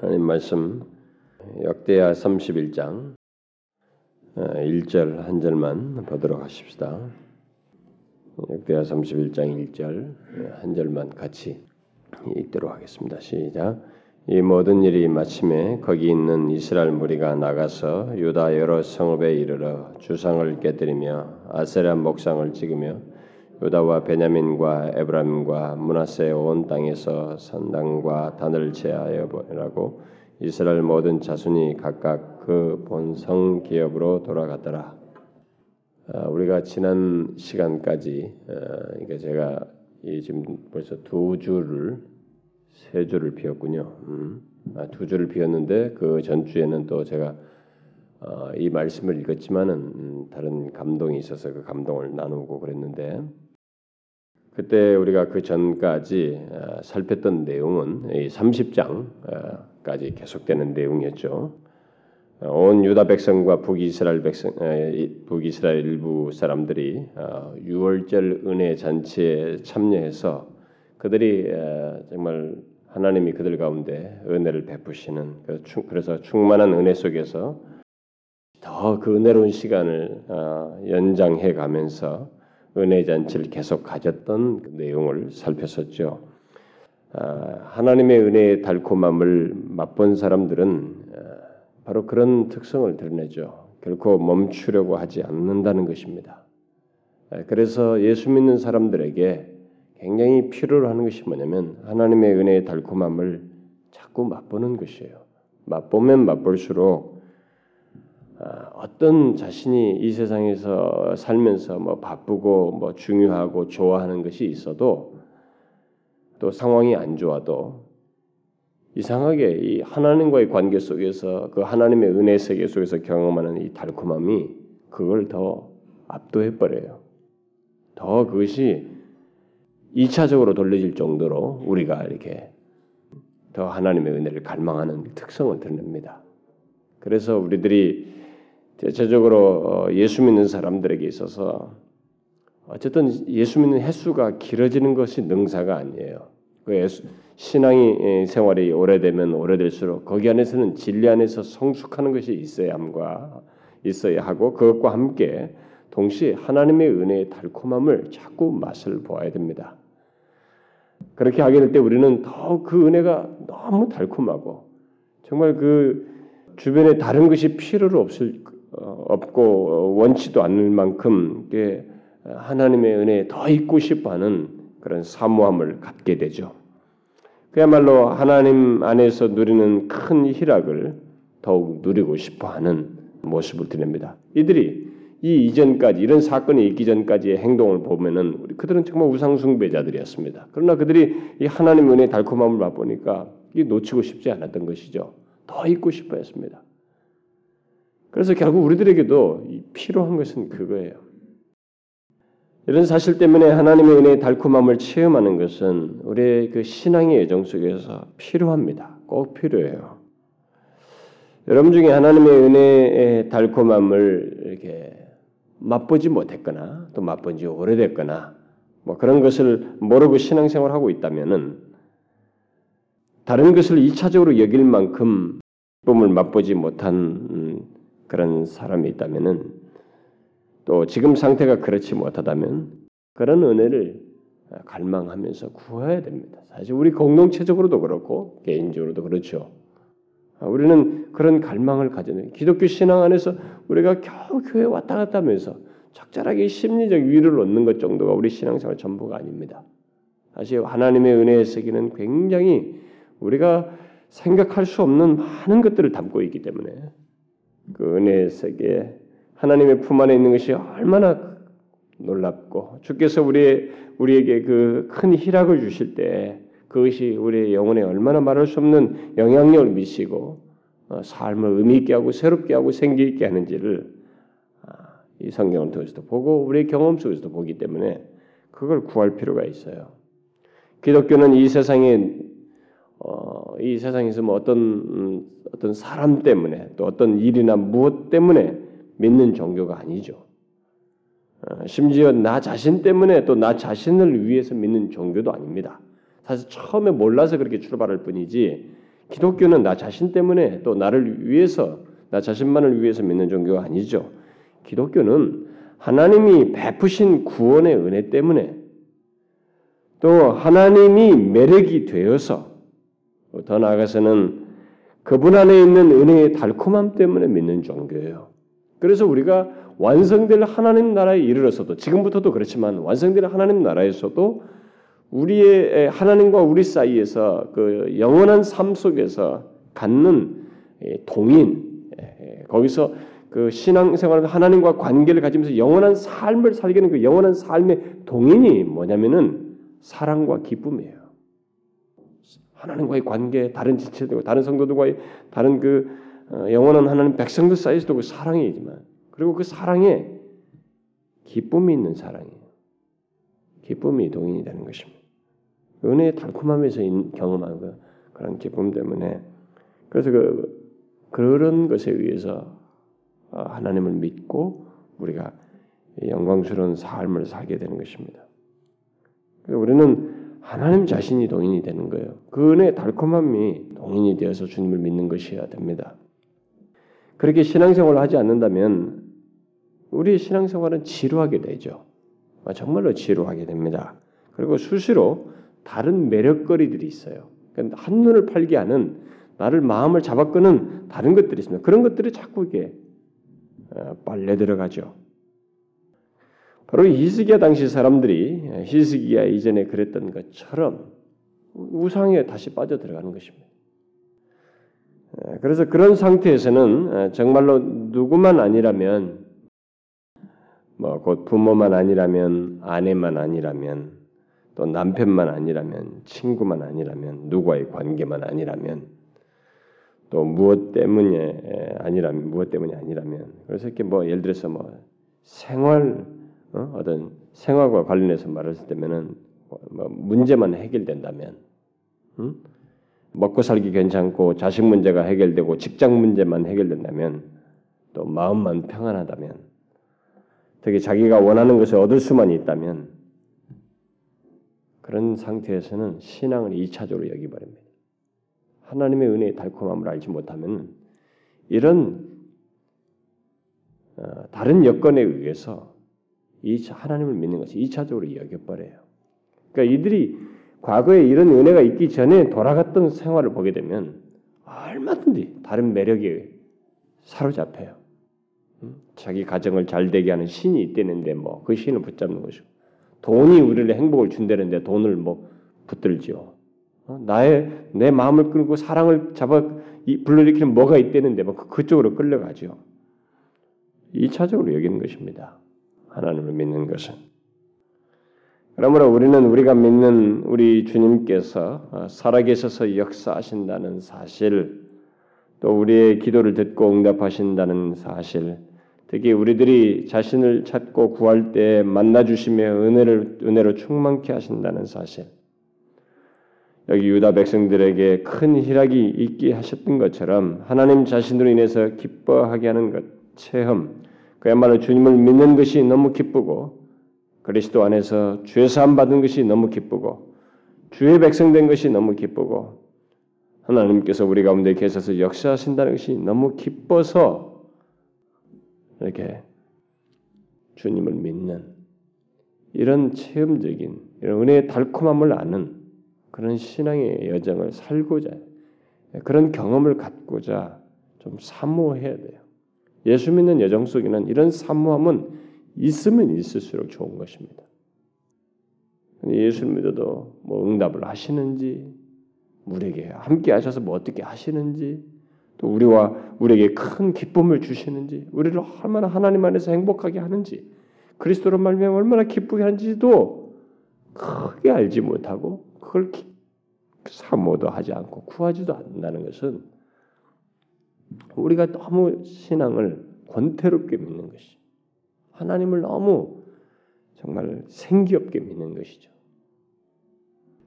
하나님 말씀 역대하 31장 1절 어, 한 절만 보도록 하십시다. 역대하 31장 1절 한 절만 같이 읽도록 하겠습니다. 시작. 이 모든 일이 마침에 거기 있는 이스라엘 무리가 나가서 유다 여러 성읍에 이르러 주상을 깨뜨리며 아세라 목상을 찍으며 유다와 베냐민과 에브라임과 문하세 온 땅에서 산당과 단을 제하여 보내라고 이스라엘 모든 자손이 각각 그 본성 기업으로 돌아갔더라. 아, 우리가 지난 시간까지 아, 제가 지금 벌써 두 줄을 세 줄을 비웠군요. 음. 아, 두 줄을 비웠는데 그 전주에는 또 제가 어, 이 말씀을 읽었지만은 음, 다른 감동이 있어서 그 감동을 나누고 그랬는데 그때 우리가 그 전까지 어, 살폈던 내용은 이 30장까지 계속되는 내용이었죠. 어, 온 유다 백성과 북이스라엘 백성, 북이스라엘 일부 사람들이 어, 유월절 은혜 잔치에 참여해서 그들이 정말 하나님이 그들 가운데 은혜를 베푸시는 그래서 충만한 은혜 속에서 더 그 은혜로운 시간을 연장해 가면서 은혜 잔치를 계속 가졌던 그 내용을 살폈었죠. 아, 하나님의 은혜의 달콤함을 맛본 사람들은 아, 바로 그런 특성을 드러내죠. 결코 멈추려고 하지 않는다는 것입니다. 아, 그래서 예수 믿는 사람들에게 굉장히 필요로 하는 것이 뭐냐면 하나님의 은혜의 달콤함을 자꾸 맛보는 것이에요. 맛보면 맛볼수록 아, 어떤 자신이 이 세상에서 살면서 뭐 바쁘고 뭐 중요하고 좋아하는 것이 있어도 또 상황이 안 좋아도 이상하게 이 하나님과의 관계 속에서 그 하나님의 은혜 세계 속에서 경험하는 이 달콤함이 그걸 더 압도해 버려요. 더 그것이 2차적으로 돌려질 정도로 우리가 이렇게 더 하나님의 은혜를 갈망하는 특성을 드러냅니다. 그래서 우리들이 대체적으로 어, 예수 믿는 사람들에게 있어서 어쨌든 예수 믿는 횟수가 길어지는 것이 능사가 아니에요. 그 예수, 신앙이 생활이 오래되면 오래될수록 거기 안에서는 진리 안에서 성숙하는 것이 있어야 함과 있어야 하고 그것과 함께 동시에 하나님의 은혜의 달콤함을 자꾸 맛을 보아야 됩니다. 그렇게 하게 될 때 우리는 더 그 은혜가 너무 달콤하고 정말 그 주변에 다른 것이 필요로 없을 어, 없고 원치도 않을 만큼 하나님의 은혜에 더 있고 싶어하는 그런 사모함을 갖게 되죠. 그야말로 하나님 안에서 누리는 큰 희락을 더욱 누리고 싶어하는 모습을 드립니다. 이들이 이 이전까지 이런 사건이 있기 전까지의 행동을 보면은 그들은 정말 우상 숭배자들이었습니다. 그러나 그들이 이 하나님 은혜의 달콤함을 맛보니까 이 놓치고 싶지 않았던 것이죠. 더 있고 싶어했습니다. 그래서 결국 우리들에게도 필요한 것은 그거예요. 이런 사실 때문에 하나님의 은혜의 달콤함을 체험하는 것은 우리의 그 신앙의 예정 속에서 필요합니다. 꼭 필요해요. 여러분 중에 하나님의 은혜의 달콤함을 이렇게 맛보지 못했거나 또 맛본 지 오래됐거나 뭐 그런 것을 모르고 신앙생활 하고 있다면은 다른 것을 이차적으로 여길 만큼 쁨을 맛보지 못한 그런 사람이 있다면은 또 지금 상태가 그렇지 못하다면 그런 은혜를 갈망하면서 구해야 됩니다. 사실 우리 공동체적으로도 그렇고 개인적으로도 그렇죠. 우리는 그런 갈망을 가지는 기독교 신앙 안에서 우리가 겨우 교회 왔다 갔다 하면서 적절하게 심리적 위로를 얻는 것 정도가 우리 신앙생활 전부가 아닙니다. 사실 하나님의 은혜의 세계는 굉장히 우리가 생각할 수 없는 많은 것들을 담고 있기 때문에 그 은혜의 세계 하나님의 품 안에 있는 것이 얼마나 놀랍고 주께서 우리 우리에게 그 큰 희락을 주실 때 그것이 우리의 영혼에 얼마나 말할 수 없는 영향력을 미치고 어, 삶을 의미 있게 하고 새롭게 하고 생기 있게 하는지를 아, 이 성경을 통해서도 보고 우리의 경험 속에서도 보기 때문에 그걸 구할 필요가 있어요. 기독교는 이 세상에 어, 이 세상에서 뭐 어떤 음, 어떤 사람 때문에 또 어떤 일이나 무엇 때문에 믿는 종교가 아니죠. 어, 심지어 나 자신 때문에 또 나 자신을 위해서 믿는 종교도 아닙니다. 사실 처음에 몰라서 그렇게 출발할 뿐이지 기독교는 나 자신 때문에 또 나를 위해서 나 자신만을 위해서 믿는 종교가 아니죠. 기독교는 하나님이 베푸신 구원의 은혜 때문에 또 하나님이 매력이 되어서 더 나아가서는 그분 안에 있는 은혜의 달콤함 때문에 믿는 종교예요. 그래서 우리가 완성될 하나님 나라에 이르러서도 지금부터도 그렇지만 완성될 하나님 나라에서도 우리의 하나님과 우리 사이에서 그 영원한 삶 속에서 갖는 동인 거기서 그 신앙생활을 하나님과 관계를 가지면서 영원한 삶을 살게 되는 그 영원한 삶의 동인이 뭐냐면은 사랑과 기쁨이에요. 하나님과의 관계, 다른 지체들, 다른 성도들과의 다른 그 어, 영원한 하나님 백성들 사이에서도 그 사랑이지만 그리고 그 사랑에 기쁨이 있는 사랑이에요. 기쁨이 동인이 되는 것입니다. 은혜의 달콤함에서 경험하는 그 그런 기쁨 때문에 그래서 그 그런 것에 의해서 어, 하나님을 믿고 우리가 영광스러운 삶을 살게 되는 것입니다. 우리는 하나님 자신이 동인이 되는 거예요. 그 은혜의 달콤함이 동인이 되어서 주님을 믿는 것이어야 됩니다. 그렇게 신앙생활을 하지 않는다면 우리 신앙생활은 지루하게 되죠. 아, 정말로 지루하게 됩니다. 그리고 수시로 다른 매력거리들이 있어요. 그러니까 한눈을 팔게 하는 나를 마음을 잡아끄는 다른 것들이 있습니다. 그런 것들이 자꾸 이게 어, 빨려 들어가죠. 바로 히스기야 당시 사람들이 히스기야 이전에 그랬던 것처럼 우상에 다시 빠져 들어가는 것입니다. 어, 그래서 그런 상태에서는 어, 정말로 누구만 아니라면 뭐 곧 부모만 아니라면 아내만 아니라면 또 남편만 아니라면 친구만 아니라면 누구와의 관계만 아니라면 또 무엇 때문에 아니라면 무엇 때문이 아니라면 그래서 이렇게 뭐 예를 들어서 뭐 생활 어? 떤 생활과 관련해서 말했을 때면은 뭐 문제만 해결된다면 음? 먹고 살기 괜찮고 자식 문제가 해결되고 직장 문제만 해결된다면 또 마음만 평안하다면 특히 자기가 원하는 것을 얻을 수만 있다면 그런 상태에서는 신앙을 2차적으로 여기버립니다. 하나님의 은혜의 달콤함을 알지 못하면 이런 어, 다른 여건에 의해서 이 하나님을 믿는 것이 2차적으로 여겨버려요. 그러니까 이들이 과거에 이런 은혜가 있기 전에 돌아갔던 생활을 보게 되면 얼마든지 다른 매력에 사로잡혀요. 자기 가정을 잘 되게 하는 신이 있다는데 뭐 그 신을 붙잡는 것이고 돈이 우리를 행복을 준다는데 돈을 뭐 붙들지요. 어? 나의 내 마음을 끌고 사랑을 잡아 불러일으키는 뭐가 있다는데 뭐 그쪽으로 끌려가죠. 2차적으로 여기는 것입니다. 하나님을 믿는 것은. 그러므로 우리는 우리가 믿는 우리 주님께서 어, 살아계셔서 역사하신다는 사실, 또 우리의 기도를 듣고 응답하신다는 사실, 특히 우리들이 자신을 찾고 구할 때 만나 주시며 은혜를 은혜로 충만케 하신다는 사실. 여기 유다 백성들에게 큰 희락이 있게 하셨던 것처럼 하나님 자신으로 인해서 기뻐하게 하는 것 체험 그야말로 주님을 믿는 것이 너무 기쁘고 그리스도 안에서 죄 사함 받은 것이 너무 기쁘고 주의 백성 된 것이 너무 기쁘고 하나님께서 우리 가운데 계셔서 역사하신다는 것이 너무 기뻐서 이렇게 주님을 믿는 이런 체험적인 이런 은혜의 달콤함을 아는 그런 신앙의 여정을 살고자 그런 경험을 갖고자 좀 사모해야 돼요. 예수 믿는 여정 속에는 이런 사모함은 있으면 있을수록 좋은 것입니다. 예수 믿어도 뭐 응답을 하시는지 우리에게 함께 하셔서 뭐 어떻게 하시는지 또 우리와 우리에게 큰 기쁨을 주시는지 우리를 얼마나 하나님 안에서 행복하게 하는지 그리스도로 말미암아 얼마나 기쁘게 하는지도 크게 알지 못하고 그걸 사모도 하지 않고 구하지도 않는다는 것은 우리가 너무 신앙을 권태롭게 믿는 것이 하나님을 너무 정말 생기없게 믿는 것이죠.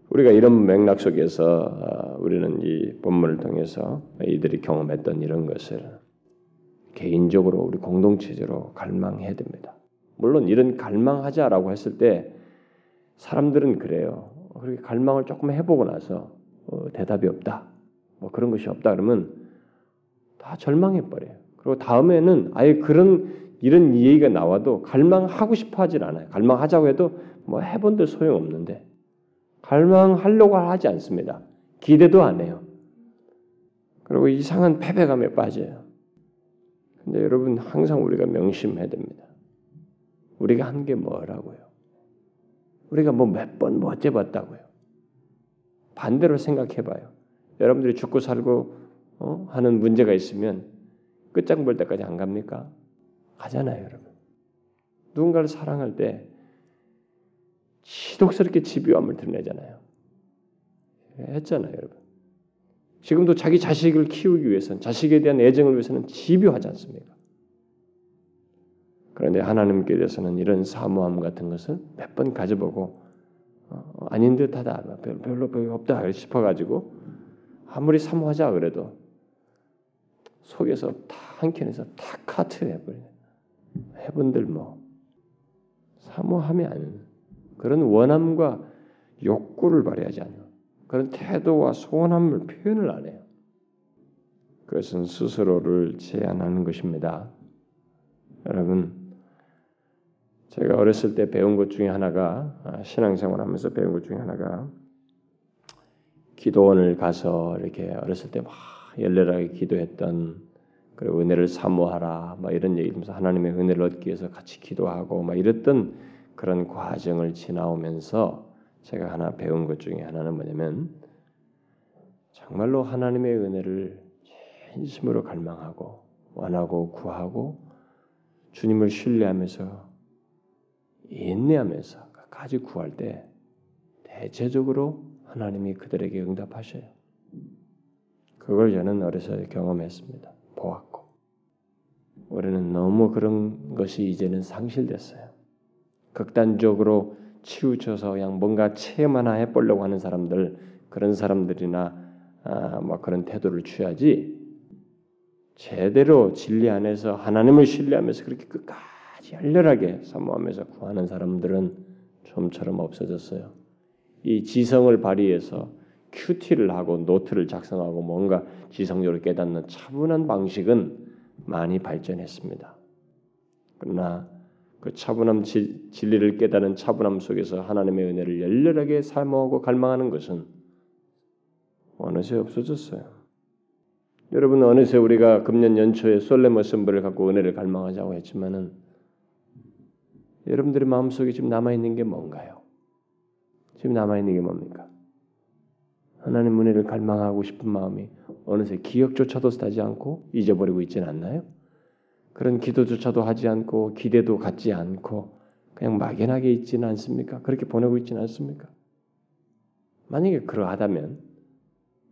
우리가 이런 맥락 속에서 아, 우리는 이 본문을 통해서 이들이 경험했던 이런 것을 개인적으로 우리 공동체적으로 갈망해야 됩니다. 물론 이런 갈망하자라고 했을 때 사람들은 그래요. 그렇게 갈망을 조금 해보고 나서 어, 대답이 없다. 뭐 그런 것이 없다 그러면 다 절망해 버려요. 그리고 다음에는 아예 그런 이런 얘기가 나와도 갈망하고 싶어 하질 않아요. 갈망하자고 해도 뭐 해본들 소용없는데 갈망하려고 하지 않습니다. 기대도 안 해요. 그리고 이상한 패배감에 빠져요. 근데 여러분 항상 우리가 명심해야 됩니다. 우리가 한 게 뭐라고요? 우리가 뭐 몇 번뭐 어째 봤다고요? 반대로 생각해봐요. 여러분들이 죽고 살고 어? 하는 문제가 있으면 끝장 볼 때까지 안 갑니까? 가잖아요, 여러분. 누군가를 사랑할 때 지독스럽게 집요함을 드러내잖아요. 했잖아요, 여러분. 지금도 자기 자식을 키우기 위해서는 자식에 대한 애정을 위해서는 집요하지 않습니까? 그런데 하나님께 대해서는 이런 사모함 같은 것을 몇 번 가져보고 어, 아닌 듯하다, 별로 별로 없다 싶어가지고 아무리 사모하자 그래도 속에서 다 한켠에서 다 카트 해버려. 해본들 뭐 사모하면 안 그런 원함과 욕구를 발휘하지 않는 그런 태도와 소원함을 표현을 안 해요. 그것은 스스로를 제한하는 것입니다. 여러분, 제가 어렸을 때 배운 것 중에 하나가 아, 신앙생활하면서 배운 것 중에 하나가 기도원을 가서 이렇게 어렸을 때 막 열렬하게 기도했던 그리고 은혜를 사모하라 막 이런 얘기하면서 하나님의 은혜를 얻기 위해서 같이 기도하고 막 이랬던 그런 과정을 지나오면서 제가 하나 배운 것 중에 하나는 뭐냐면 정말로 하나님의 은혜를 진심으로 갈망하고 원하고 구하고 주님을 신뢰하면서 인내하면서 까지 구할 때 대체적으로 하나님이 그들에게 응답하셔요. 그걸 저는 어려서 경험했습니다. 보았고 우리는 너무 그런 것이 이제는 상실됐어요. 극단적으로 치우쳐서 그냥 뭔가 체험 하나 해보려고 하는 사람들 그런 사람들이나 아, 뭐 그런 태도를 취하지 제대로 진리 안에서 하나님을 신뢰하면서 그렇게 끝까지 열렬하게 사모하면서 구하는 사람들은 좀처럼 없어졌어요. 이 지성을 발휘해서 큐티를 하고 노트를 작성하고 뭔가 지성적으로 깨닫는 차분한 방식은 많이 발전했습니다. 그러나 그 차분함 진리를 깨닫는 차분함 속에서 하나님의 은혜를 열렬하게 사모하고 갈망하는 것은 어느새 없어졌어요. 여러분 어느새 우리가 금년 연초에 솔레머 선물을 갖고 은혜를 갈망하자고 했지만은 여러분들의 마음속에 지금 남아 있는 게 뭔가요? 지금 남아 있는 게 뭡니까? 하나님 은혜를 갈망하고 싶은 마음이 어느새 기억조차도 하지 않고 잊어버리고 있지는 않나요? 그런 기도조차도 하지 않고 기대도 갖지 않고 그냥 막연하게 있지는 않습니까? 그렇게 보내고 있지는 않습니까? 만약에 그러하다면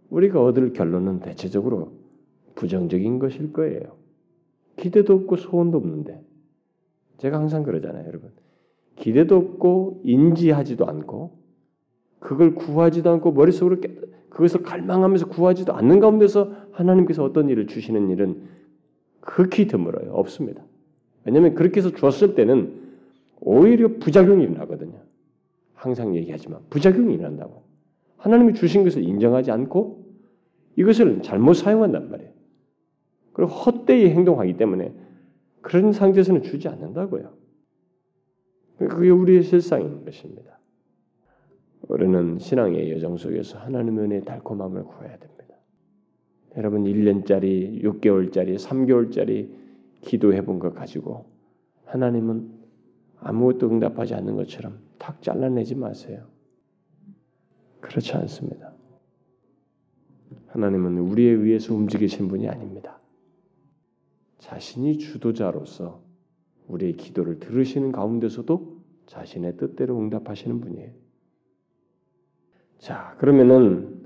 우리가 얻을 결론은 대체적으로 부정적인 것일 거예요. 기대도 없고 소원도 없는데 제가 항상 그러잖아요, 여러분. 기대도 없고 인지하지도 않고 그걸 구하지도 않고 머릿속으로 깨, 그것을 갈망하면서 구하지도 않는 가운데서 하나님께서 어떤 일을 주시는 일은 극히 드물어요. 없습니다. 왜냐하면 그렇게 해서 주었을 때는 오히려 부작용이 일어나거든요. 항상 얘기하지만 부작용이 일어난다고. 하나님이 주신 것을 인정하지 않고 이것을 잘못 사용한단 말이에요. 그리고 헛되이 행동하기 때문에 그런 상태에서는 주지 않는다고요. 그게 우리의 실상인 것입니다. 우리는 신앙의 여정 속에서 하나님의 은혜의 달콤함을 구해야 됩니다. 여러분 1년짜리, 6개월짜리, 3개월짜리 기도해 본 것 가지고 하나님은 아무것도 응답하지 않는 것처럼 탁 잘라내지 마세요. 그렇지 않습니다. 하나님은 우리에 의해서 움직이신 분이 아닙니다. 자신이 주도자로서 우리의 기도를 들으시는 가운데서도 자신의 뜻대로 응답하시는 분이에요. 자, 그러면은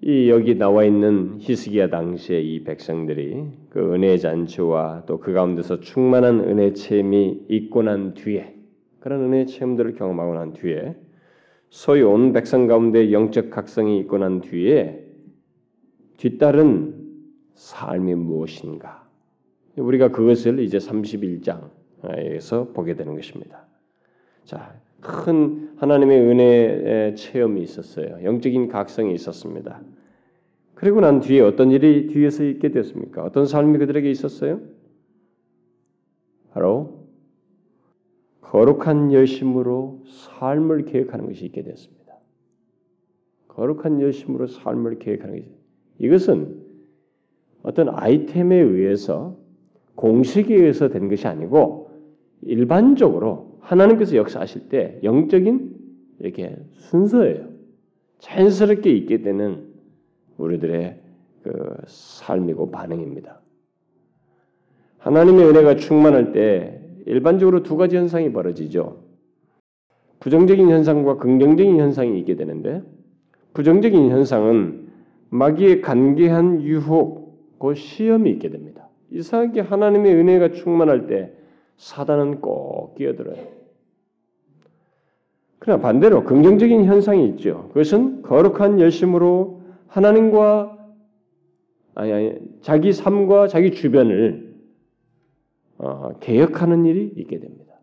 이 여기 나와 있는 히스기야 당시의 이 백성들이 그 은혜 잔치와 또 그 가운데서 충만한 은혜 체험이 있고 난 뒤에 그런 은혜 체험들을 경험하고 난 뒤에 소위 온 백성 가운데 영적 각성이 있고 난 뒤에 뒤따른 삶이 무엇인가? 우리가 그것을 이제 31장에서 보게 되는 것입니다. 자, 큰 하나님의 은혜의 체험이 있었어요. 영적인 각성이 있었습니다. 그리고 난 뒤에 어떤 일이 뒤에서 있게 됐습니까? 어떤 삶이 그들에게 있었어요? 바로 거룩한 열심으로 삶을 계획하는 것이 있게 됐습니다. 거룩한 열심으로 삶을 계획하는 것이 이것은 어떤 아이템에 의해서 공식에 의해서 된 것이 아니고 일반적으로 하나님께서 역사하실 때 영적인 이렇게 순서예요. 자연스럽게 있게 되는 우리들의 그 삶이고 반응입니다. 하나님의 은혜가 충만할 때 일반적으로 두 가지 현상이 벌어지죠. 부정적인 현상과 긍정적인 현상이 있게 되는데 부정적인 현상은 마귀의 간계한 유혹, 그 시험이 있게 됩니다. 이상하게 하나님의 은혜가 충만할 때 사단은 꼭 끼어들어요. 그러나 반대로 긍정적인 현상이 있죠. 그것은 거룩한 열심으로 하나님과 아니, 아니 자기 삶과 자기 주변을 어, 개혁하는 일이 있게 됩니다.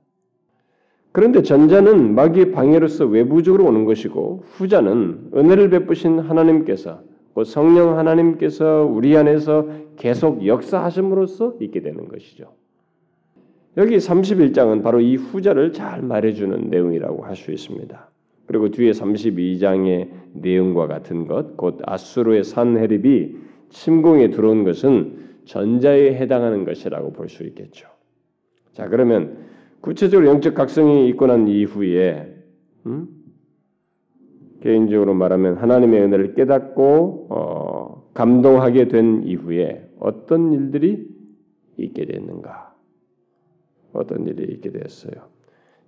그런데 전자는 마귀의 방해로서 외부적으로 오는 것이고 후자는 은혜를 베푸신 하나님께서 성령 하나님께서 우리 안에서 계속 역사하심으로써 있게 되는 것이죠. 여기 31장은 바로 이 후자를 잘 말해주는 내용이라고 할 수 있습니다. 그리고 뒤에 32장의 내용과 같은 것, 곧 아수르의 산헤립이 침공에 들어온 것은 전자에 해당하는 것이라고 볼 수 있겠죠. 자, 그러면 구체적으로 영적 각성이 있고 난 이후에 음? 개인적으로 말하면 하나님의 은혜를 깨닫고 어, 감동하게 된 이후에 어떤 일들이 있게 됐는가? 어떤 일이 있게 됐어요?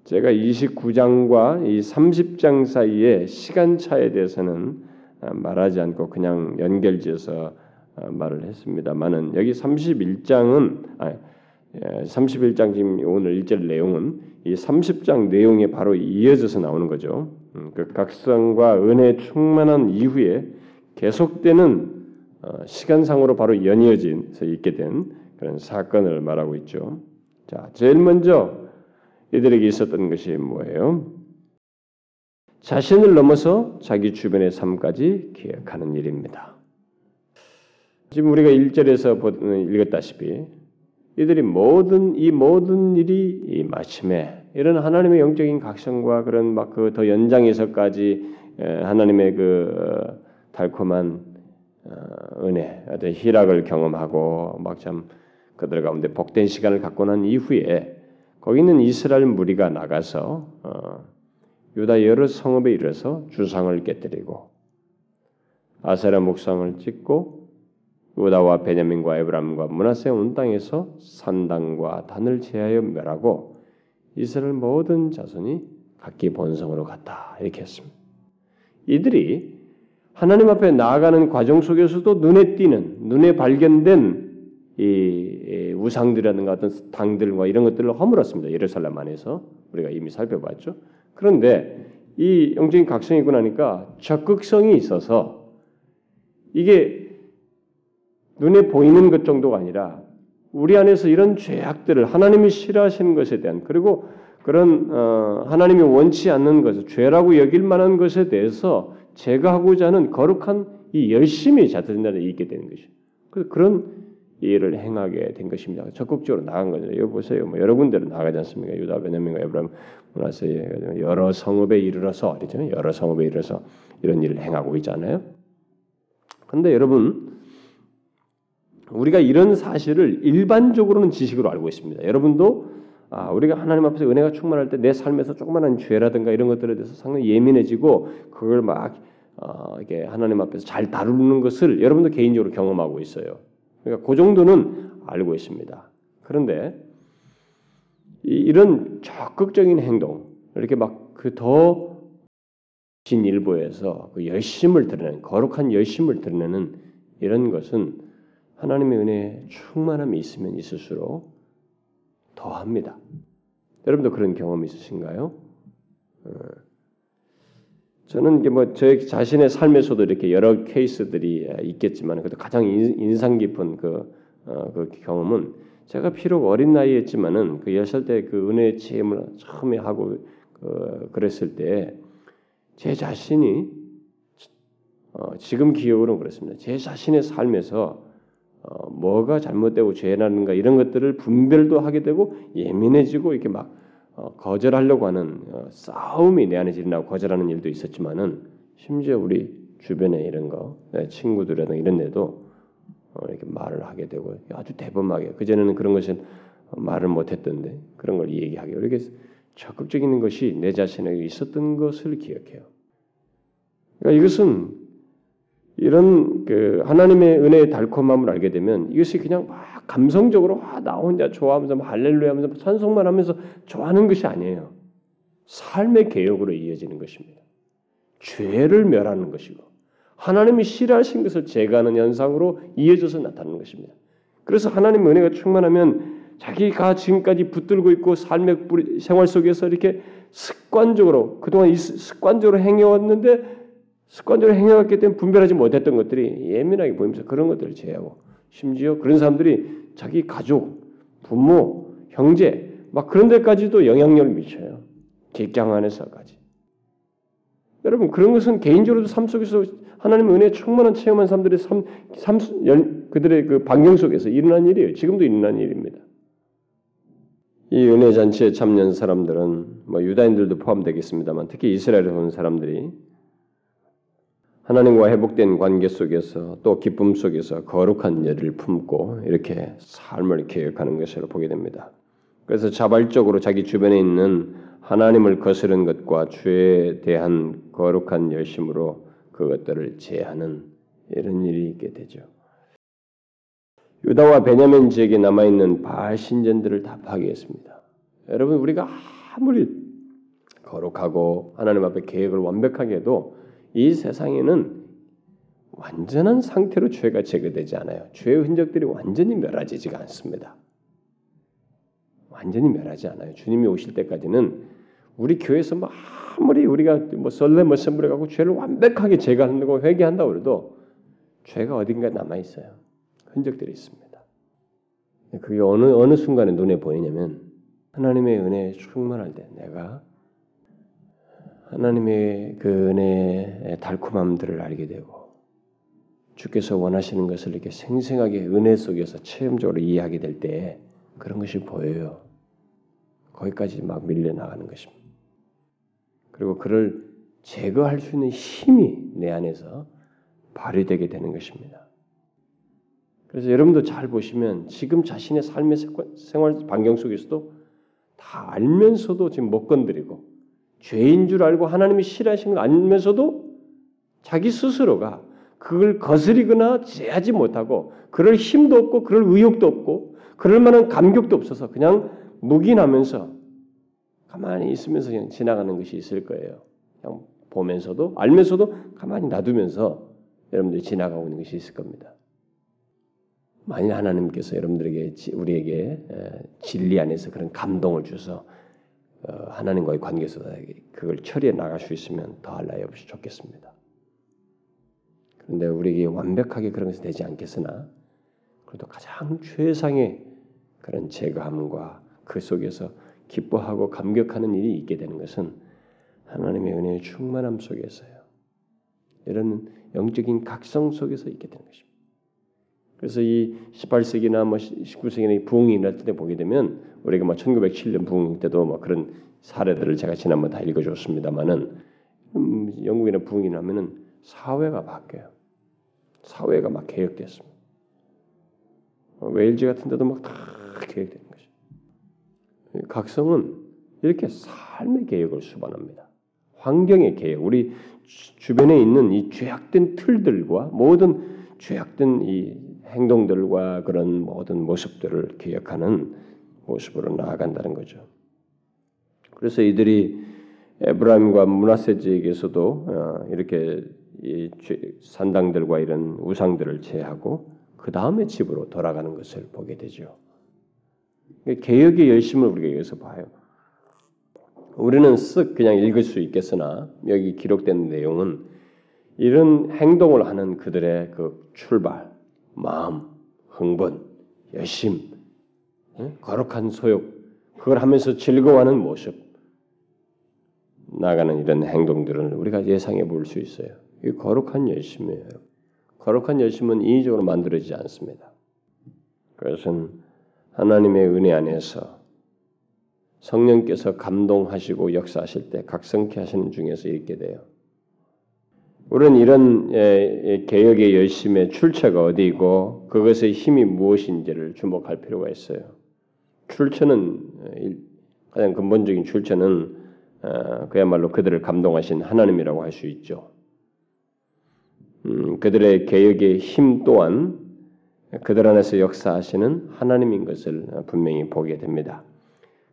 제가 29장과 이 30장 사이의 시간차에 대해서는 아, 말하지 않고 그냥 연결지어서 아, 말을 했습니다만은 여기 31장은 아 31장 지금 오늘 1절 내용은 이 30장 내용에 바로 이어져서 나오는 거죠. 음, 그 각성과 은혜 충만한 이후에 계속되는 어, 시간상으로 바로 연이어진서 있게 된 그런 사건을 말하고 있죠. 자, 제일 먼저 이들에게 있었던 것이 뭐예요? 자신을 넘어서 자기 주변의 삶까지 기억하는 일입니다. 지금 우리가 1절에서 읽었다시피 이들이 모든 이 모든 일이 이 마침에 이런 하나님의 영적인 각성과 그런 막 그 더 연장에서까지 하나님의 그 어, 달콤한 어, 은혜, 어떤 희락을 경험하고 막 참 그들 가운데 복된 시간을 갖고 난 이후에 거기 있는 이스라엘 무리가 나가서 어, 유다 여러 성읍에 이르서 주상을 깨뜨리고 아세라 목상을 찍고 유다와 베냐민과 에브람과 문하세 온 땅에서 산당과 단을 제하여 멸하고 이스라엘 모든 자손이 각기 본성으로 갔다 이렇게 했습니다. 이들이 하나님 앞에 나아가는 과정 속에서도 눈에 띄는 눈에 발견된 이 우상들이라든가 어떤 당들과 이런 것들을 허물었습니다. 예루살렘 안에서 우리가 이미 살펴봤죠. 그런데 이 영적인 각성이 있고 나니까 적극성이 있어서 이게 눈에 보이는 것 정도가 아니라 우리 안에서 이런 죄악들을 하나님이 싫어하시는 것에 대한 그리고 그런 어, 하나님이 원치 않는 것을 죄라고 여길 만한 것에 대해서 제거하고자 하는 거룩한 이 열심이 자신들에 있게 되는 것이죠. 그래서 그런 일을 행하게 된 것입니다. 적극적으로 나간 거죠. 여기 보세요. 뭐 여러 군데로 나가지 않습니까? 유다, 베냐민과 에브라임, 문하세 여러 성읍에 이르러서 여러 성읍에 이르러서 이런 일을 행하고 있잖아요. 근데 여러분 우리가 이런 사실을 일반적으로는 지식으로 알고 있습니다. 여러분도 아, 우리가 하나님 앞에서 은혜가 충만할 때 내 삶에서 조그마한 죄라든가 이런 것들에 대해서 상당히 예민해지고 그걸 막 어, 이게 하나님 앞에서 잘 다루는 것을 여러분도 개인적으로 경험하고 있어요. 그러니까 그 정도는 알고 있습니다. 그런데 이, 런 적극적인 행동 이렇게 막 그 더 진일보에서 그 열심을 드러내는 거룩한 열심을 드러내는 이런 것은 하나님의 은혜에 충만함이 있으면 있을수록 더합니다. 여러분도 그런 경험 있으신가요? 어. 저는 이게 뭐 제 자신의 삶에서도 이렇게 여러 케이스들이 있겠지만 그래도 가장 인상 깊은 그, 어, 그 경험은 제가 비록 어린 나이였지만은 그 여살 때 그 은혜의 체험을 처음에 하고 그, 그랬을 때 제 자신이 어, 지금 기억으로는 그렇습니다. 제 자신의 삶에서 어, 뭐가 잘못되고 죄나는가 이런 것들을 분별도 하게 되고 예민해지고 이렇게 막 어, 거절하려고 하는 어, 싸움이 내 안에 일어나고 거절하는 일도 있었지만은 심지어 우리 주변에 이런 거 친구들이나 이런 데도 어, 이렇게 말을 하게 되고 아주 대범하게 그 전에는 그런 것은 말을 못했던데 그런 걸 얘기하게 이렇게 적극적인 것이 내 자신에게 있었던 것을 기억해요. 그러니까 이것은 이런 그 하나님의 은혜의 달콤함을 알게 되면 이것이 그냥 막 감성적으로 아, 나 혼자 좋아하면서 할렐루야 하면서 찬송만 하면서 좋아하는 것이 아니에요. 삶의 개혁으로 이어지는 것입니다. 죄를 멸하는 것이고 하나님이 싫어하신 것을 제거하는 현상으로 이어져서 나타나는 것입니다. 그래서 하나님의 은혜가 충만하면 자기가 지금까지 붙들고 있고 삶의 생활 속에서 이렇게 습관적으로 그동안 습관적으로 행해왔는데 습관적으로 행해왔기 때문에 분별하지 못했던 것들이 예민하게 보이면서 그런 것들을 제하고 심지어 그런 사람들이 자기 가족, 부모, 형제 막 그런 데까지도 영향력을 미쳐요. 직장 안에서까지. 여러분 그런 것은 개인적으로도 삶 속에서 하나님의 은혜 충만한 체험한 사람들의 삶, 삶 그들의 그 반경 속에서 일어난 일이에요. 지금도 일어난 일입니다. 이 은혜 잔치에 참여한 사람들은 뭐 유다인들도 포함되겠습니다만 특히 이스라엘에 온 사람들이 하나님과 회복된 관계 속에서 또 기쁨 속에서 거룩한 열을 품고 이렇게 삶을 계획하는 것을 보게 됩니다. 그래서 자발적으로 자기 주변에 있는 하나님을 거스른 것과 죄에 대한 거룩한 열심으로 그것들을 제하는 이런 일이 있게 되죠. 유다와 베냐민 지역에 남아 있는 바알 신전들을 다 파괴했습니다. 여러분 우리가 아무리 거룩하고 하나님 앞에 계획을 완벽하게 해도 이 세상에는 완전한 상태로 죄가 제거되지 않아요. 죄의 흔적들이 완전히 멸하지가 않습니다. 완전히 멸하지 않아요. 주님이 오실 때까지는 우리 교회에서 뭐 아무리 우리가 뭐 썰레 뭐 선물해 갖고 죄를 완벽하게 제거한다고 회개한다고 해도 죄가 어딘가 남아 있어요. 흔적들이 있습니다. 그게 어느 어느 순간에 눈에 보이냐면 하나님의 은혜에 충만할 때 내가 하나님의 그 은혜의 달콤함들을 알게 되고 주께서 원하시는 것을 이렇게 생생하게 은혜 속에서 체험적으로 이해하게 될 때 그런 것이 보여요. 거기까지 막 밀려 나가는 것입니다. 그리고 그를 제거할 수 있는 힘이 내 안에서 발휘되게 되는 것입니다. 그래서 여러분도 잘 보시면 지금 자신의 삶의 생활 반경 속에서도 다 알면서도 지금 못 건드리고 죄인 줄 알고 하나님이 싫어하신 걸 알면서도 자기 스스로가 그걸 거스리거나 제하지 못하고 그럴 힘도 없고 그럴 의욕도 없고 그럴 만한 감격도 없어서 그냥 묵인하면서 가만히 있으면서 그냥 지나가는 것이 있을 거예요. 그냥 보면서도 알면서도 가만히 놔두면서 여러분들이 지나가고 있는 것이 있을 겁니다. 만일 하나님께서 여러분들에게 우리에게 진리 안에서 그런 감동을 주서 어, 하나님과의 관계에서 그걸 처리해 나갈 수 있으면 더할 나위 없이 좋겠습니다. 그런데 우리에게 완벽하게 그런 것이 되지 않겠으나 그래도 가장 최상의 그런 제거함과 그 속에서 기뻐하고 감격하는 일이 있게 되는 것은 하나님의 은혜의 충만함 속에서요. 이런 영적인 각성 속에서 있게 되는 것입니다. 그래서 이 18세기나 뭐 19세기나 부흥이 일어날 때 보게 되면 우리가 뭐 1907년 부흥 때도 뭐 그런 사례들을 제가 지난번 다 읽어줬습니다만은 음, 영국이나 부흥이 나면은 사회가 바뀌어요. 사회가 막 개혁됐습니다. 웨일즈 같은 데도 막 다 개혁되는 것이. 각성은 이렇게 삶의 개혁을 수반합니다. 환경의 개혁, 우리 주변에 있는 이 죄악된 틀들과 모든 죄악된 이 행동들과 그런 모든 모습들을 기억하는 모습으로 나아간다는 거죠. 그래서 이들이 에브라임과 문하세 지역에서도 어, 이렇게 산당들과 이런 우상들을 제하고 그 다음에 집으로 돌아가는 것을 보게 되죠. 개혁의 열심을 우리가 여기서 봐요. 우리는 쓱 그냥 읽을 수 있겠으나 여기 기록된 내용은 이런 행동을 하는 그들의 그 출발, 마음, 흥분, 열심, 거룩한 소욕, 그걸 하면서 즐거워하는 모습, 나가는 이런 행동들은 우리가 예상해 볼 수 있어요. 이 거룩한 열심이에요. 거룩한 열심은 인위적으로 만들어지지 않습니다. 그것은 하나님의 은혜 안에서 성령께서 감동하시고 역사하실 때 각성케 하시는 중에서 있게 돼요. 우리는 이런 개혁의 열심의 출처가 어디이고 그것의 힘이 무엇인지를 주목할 필요가 있어요. 출처는 가장 근본적인 출처는 어, 그야말로 그들을 감동하신 하나님이라고 할 수 있죠. 음, 그들의 개혁의 힘 또한 그들 안에서 역사하시는 하나님인 것을 분명히 보게 됩니다.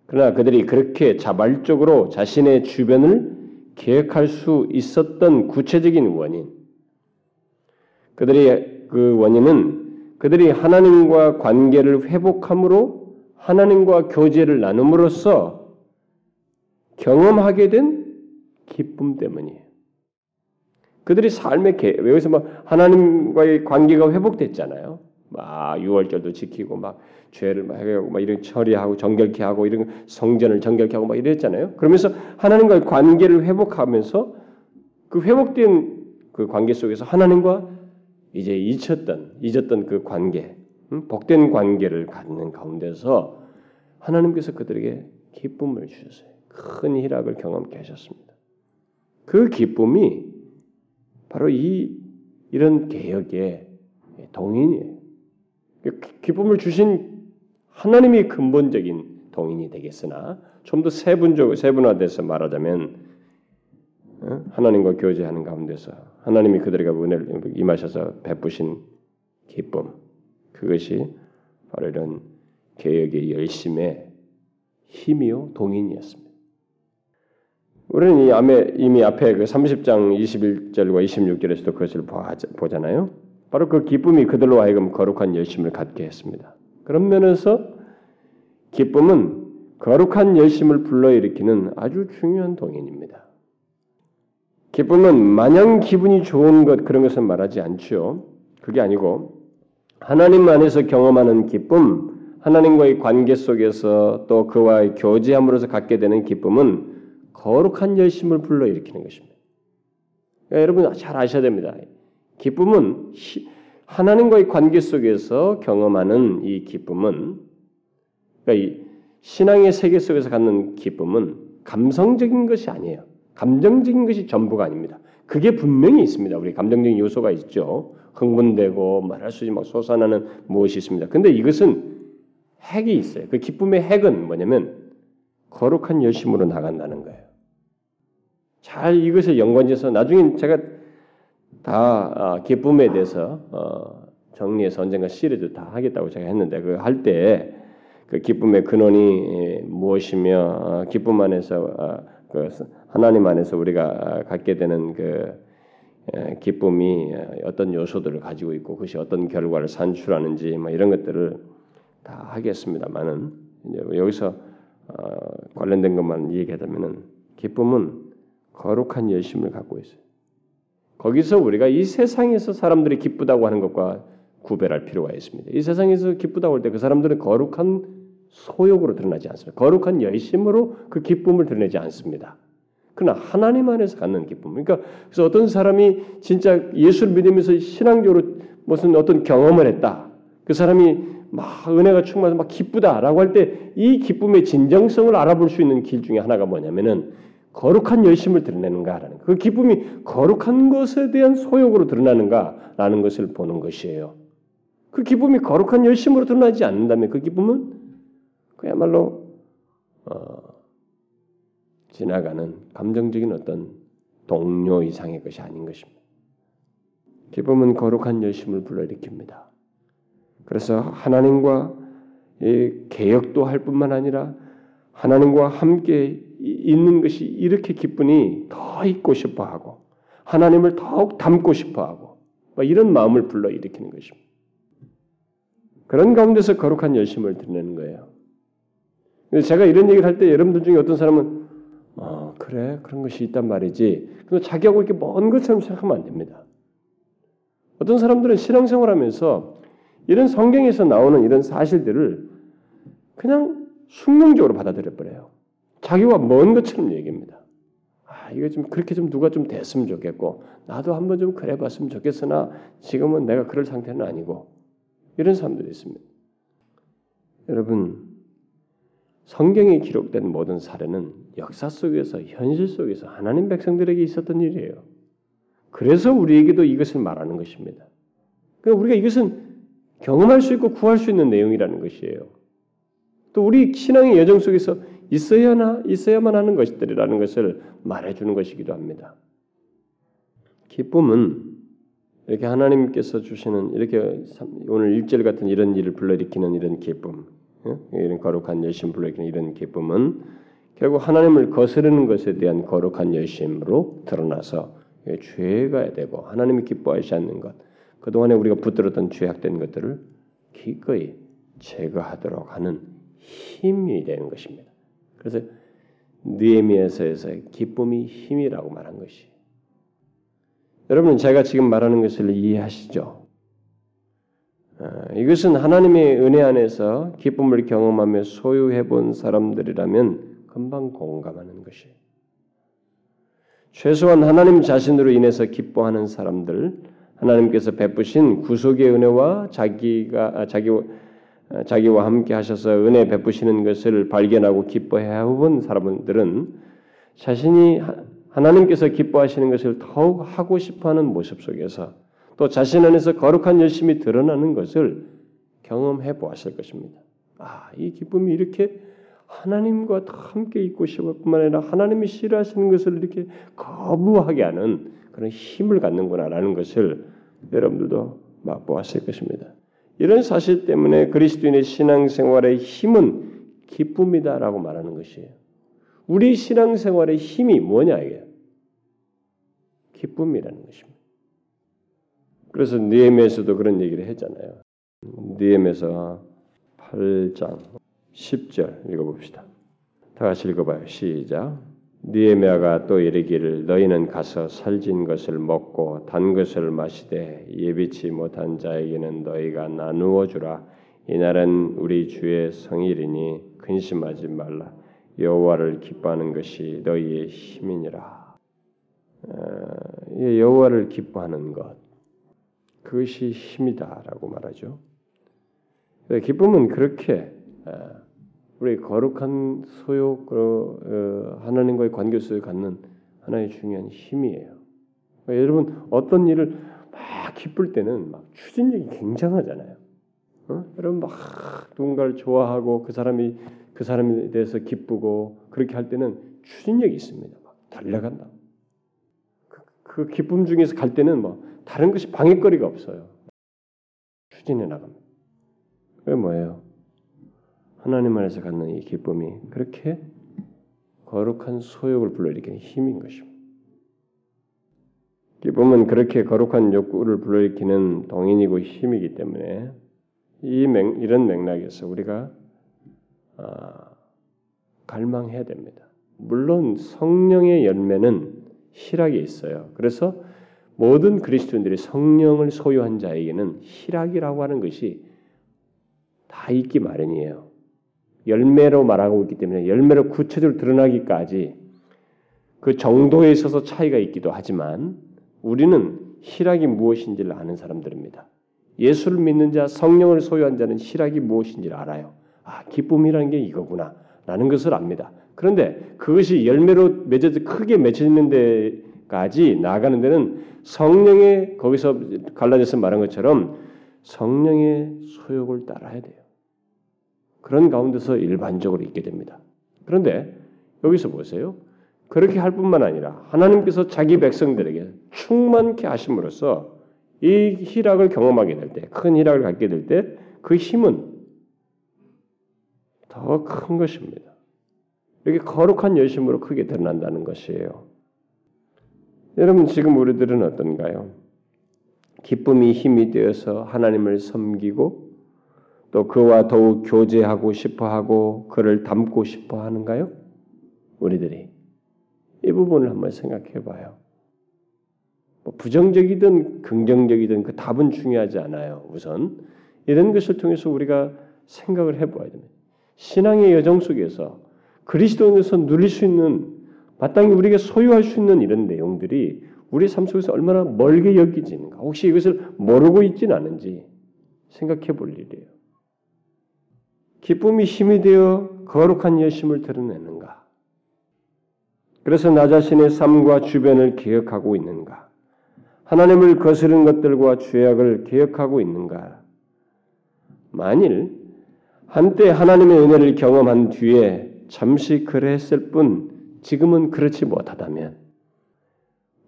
그러나 그들이 그렇게 자발적으로 자신의 주변을 계획할 수 있었던 구체적인 원인, 그들의 그 원인은 그들이 하나님과 관계를 회복함으로 하나님과 교제를 나눔으로써 경험하게 된 기쁨 때문이에요. 그들이 삶의 개, 여기서 뭐 하나님과의 관계가 회복됐잖아요. 막 유월절도 지키고 막 죄를 막 해가고 막 이런 처리하고 정결케 하고 이런 성전을 정결케 하고 막 이랬잖아요. 그러면서 하나님과의 관계를 회복하면서 그 회복된 그 관계 속에서 하나님과 이제 잊혔던 잊었던 그 관계, 음? 복된 관계를 갖는 가운데서 하나님께서 그들에게 기쁨을 주셨어요. 큰 희락을 경험케 하셨습니다. 그 기쁨이 바로 이 이런 개혁의 동인이에요. 그 기쁨을 주신 하나님이 근본적인 동인이 되겠으나 좀 더 세분적 세분화돼서 말하자면 어? 하나님과 교제하는 가운데서 하나님이 그들에게 은혜를 임하셔서 베푸신 기쁨 그것이 바로 이런 개혁의 열심의 힘이요 동인이었습니다. 우리는 이미 앞에 그 30장 21절과 26절에서도 그것을 보잖아요. 바로 그 기쁨이 그들로 하여금 거룩한 열심을 갖게 했습니다. 그런 면에서 기쁨은 거룩한 열심을 불러일으키는 아주 중요한 동인입니다. 기쁨은 마냥 기분이 좋은 것 그런 것은 말하지 않죠. 그게 아니고 하나님 안에서 경험하는 기쁨, 하나님과의 관계 속에서 또 그와의 교제함으로써 갖게 되는 기쁨은 거룩한 열심을 불러일으키는 것입니다. 그러니까 여러분 잘 아셔야 됩니다. 기쁨은 하나님과의 관계 속에서 경험하는 이 기쁨은 그러니까 이 신앙의 세계 속에서 갖는 기쁨은 감성적인 것이 아니에요. 감정적인 것이 전부가 아닙니다. 그게 분명히 있습니다. 우리 감정적인 요소가 있죠. 흥분되고 말할 수 있지 막 솟아나는 무엇이 있습니다. 근데 이것은 핵이 있어요. 그 기쁨의 핵은 뭐냐면 거룩한 열심으로 나간다는 거예요. 잘 이것을 연관지어서 나중에 제가 다 아, 기쁨에 대해서 어, 정리해서 언젠가 시리즈 다 하겠다고 제가 했는데 그 할 때 그 기쁨의 근원이 무엇이며 어, 기쁨 안에서 어, 그 하나님 안에서 우리가 갖게 되는 그 기쁨이 어떤 요소들을 가지고 있고 그것이 어떤 결과를 산출하는지 뭐 이런 것들을 다 하겠습니다만은 여기서 관련된 것만 얘기하자면은 기쁨은 거룩한 열심을 갖고 있어요. 거기서 우리가 이 세상에서 사람들이 기쁘다고 하는 것과 구별할 필요가 있습니다. 이 세상에서 기쁘다고 할 때 그 사람들은 거룩한 소욕으로 드러나지 않습니다. 거룩한 열심으로 그 기쁨을 드러내지 않습니다. 그러나 하나님 안에서 갖는 기쁨. 그러니까 그래서 어떤 사람이 진짜 예수를 믿으면서 신앙적으로 무슨 어떤 경험을 했다. 그 사람이 막 은혜가 충만해서 막 기쁘다라고 할 때 이 기쁨의 진정성을 알아볼 수 있는 길 중에 하나가 뭐냐면은 거룩한 열심을 드러내는가라는 그 기쁨이 거룩한 것에 대한 소욕으로 드러나는가라는 것을 보는 것이에요. 그 기쁨이 거룩한 열심으로 드러나지 않는다면 그 기쁨은 그야말로 어, 지나가는 감정적인 어떤 동료 이상의 것이 아닌 것입니다. 기쁨은 거룩한 열심을 불러일으킵니다. 그래서 하나님과 개혁도 할 뿐만 아니라 하나님과 함께 있는 것이 이렇게 기쁘니 더 있고 싶어하고 하나님을 더욱 닮고 싶어하고 뭐 이런 마음을 불러 일으키는 것입니다. 그런 가운데서 거룩한 열심을 드리는 거예요. 제가 이런 얘기를 할 때 여러분들 중에 어떤 사람은 어, 그래 그런 것이 있단 말이지. 그 자기하고 이렇게 먼 것처럼 생각하면 안 됩니다. 어떤 사람들은 신앙생활하면서 이런 성경에서 나오는 이런 사실들을 그냥 숙명적으로 받아들여 버려요. 자기와 먼 것처럼 얘기합니다. 아, 이거 좀 그렇게 좀 누가 좀 됐으면 좋겠고 나도 한번 좀 그래 봤으면 좋겠으나 지금은 내가 그럴 상태는 아니고 이런 사람들이 있습니다. 여러분 성경에 기록된 모든 사례는 역사 속에서 현실 속에서 하나님 백성들에게 있었던 일이에요. 그래서 우리에게도 이것을 말하는 것입니다. 그러니까 우리가 이것은 경험할 수 있고 구할 수 있는 내용이라는 것이에요. 또 우리 신앙의 여정 속에서 있어야나 있어야만 하는 것들이라는 것을 말해주는 것이기도 합니다. 기쁨은 이렇게 하나님께서 주시는 이렇게 오늘 일절 같은 이런 일을 불러일으키는 이런 기쁨, 이런 거룩한 열심 불러일으키는 이런 기쁨은 결국 하나님을 거스르는 것에 대한 거룩한 열심으로 드러나서 죄가 되고 하나님이 기뻐하지 않는 것, 그 동안에 우리가 붙들었던 죄악된 것들을 기꺼이 제거하도록 하는 힘이 되는 것입니다. 그래서 느헤미야서에서 기쁨이 힘이라고 말한 것이. 여러분 제가 지금 말하는 것을 이해하시죠? 아, 이것은 하나님의 은혜 안에서 기쁨을 경험하며 소유해 본 사람들이라면 금방 공감하는 것이에요. 최소한 하나님 자신으로 인해서 기뻐하는 사람들, 하나님께서 베푸신 구속의 은혜와 자기가 아, 자기 어, 자기와 함께 하셔서 은혜 베푸시는 것을 발견하고 기뻐해 본 사람들은 자신이 하나님께서 기뻐하시는 것을 더욱 하고 싶어하는 모습 속에서 또 자신 안에서 거룩한 열심이 드러나는 것을 경험해 보았을 것입니다. 아, 이 기쁨이 이렇게 하나님과 함께 있고 싶을 뿐만 아니라 하나님이 싫어하시는 것을 이렇게 거부하게 하는 그런 힘을 갖는구나라는 것을 여러분들도 맛보았을 것입니다. 이런 사실 때문에 그리스도인의 신앙생활의 힘은 기쁨이다라고 말하는 것이에요. 우리 신앙생활의 힘이 뭐냐 이게? 기쁨이라는 것입니다. 그래서 니엠에서도 그런 얘기를 했잖아요. 니엠에서 8장 10절 읽어봅시다. 다 같이 읽어봐요. 시작. 니에미아가 또 이르기를 너희는 가서 살진 것을 먹고 단 것을 마시되 예비치 못한 자에게는 너희가 나누어 주라. 이 날은 우리 주의 성일이니 근심하지 말라. 여호와를 기뻐하는 것이 너희의 힘이니라. 어, 여호와를 기뻐하는 것 그것이 힘이다라고 말하죠. 기쁨은 그렇게 어, 우리 거룩한 소욕 그, 어, 하나님과의 관계 속에 갖는 하나의 중요한 힘이에요. 그러니까 여러분 어떤 일을 막 기쁠 때는 막 추진력이 굉장하잖아요. 어? 여러분 막 누군가를 좋아하고 그 사람이 그 사람에 대해서 기쁘고 그렇게 할 때는 추진력이 있습니다. 막 달려간다. 그, 그 기쁨 중에서 갈 때는 뭐 다른 것이 방해거리가 없어요. 추진해 나갑니다. 그게 뭐예요? 하나님 안에서 갖는 이 기쁨이 그렇게 거룩한 소욕을 불러일으키는 힘인 것입니다. 기쁨은 그렇게 거룩한 욕구를 불러일으키는 동인이고 힘이기 때문에 이 맥, 이런 맥락에서 우리가 아, 갈망해야 됩니다. 물론 성령의 열매는 희락이 있어요. 그래서 모든 그리스도인들이 성령을 소유한 자에게는 희락이라고 하는 것이 다 있기 마련이에요. 열매로 말하고 있기 때문에 열매로 구체적으로 드러나기까지 그 정도에 있어서 차이가 있기도 하지만 우리는 희락이 무엇인지를 아는 사람들입니다. 예수를 믿는 자, 성령을 소유한 자는 희락이 무엇인지를 알아요. 아, 기쁨이라는 게 이거구나. 라는 것을 압니다. 그런데 그것이 열매로 맺어져 크게 맺혀있는 데까지 나아가는 데는 성령의 거기서 갈라져서 말한 것처럼 성령의 소욕을 따라야 돼요. 그런 가운데서 일반적으로 있게 됩니다. 그런데 여기서 보세요. 그렇게 할 뿐만 아니라 하나님께서 자기 백성들에게 충만케 하심으로써 이 희락을 경험하게 될 때, 큰 희락을 갖게 될 때 그 힘은 더 큰 것입니다. 이렇게 거룩한 열심으로 크게 드러난다는 것이에요. 여러분 지금 우리들은 어떤가요? 기쁨이 힘이 되어서 하나님을 섬기고 또 그와 더욱 교제하고 싶어 하고 그를 닮고 싶어 하는가요? 우리들이 이 부분을 한번 생각해 봐요. 뭐 부정적이든 긍정적이든 그 답은 중요하지 않아요. 우선 이런 것을 통해서 우리가 생각을 해 봐야 됩니다. 신앙의 여정 속에서 그리스도인에서 누릴 수 있는 마땅히 우리가 소유할 수 있는 이런 내용들이 우리 삶 속에서 얼마나 멀게 여기지는가, 혹시 이것을 모르고 있지는 않은지 생각해 볼 일이에요. 기쁨이 힘이 되어 거룩한 열심을 드러내는가? 그래서 나 자신의 삶과 주변을 기억하고 있는가? 하나님을 거스른 것들과 죄악을 기억하고 있는가? 만일 한때 하나님의 은혜를 경험한 뒤에 잠시 그랬을 뿐 지금은 그렇지 못하다면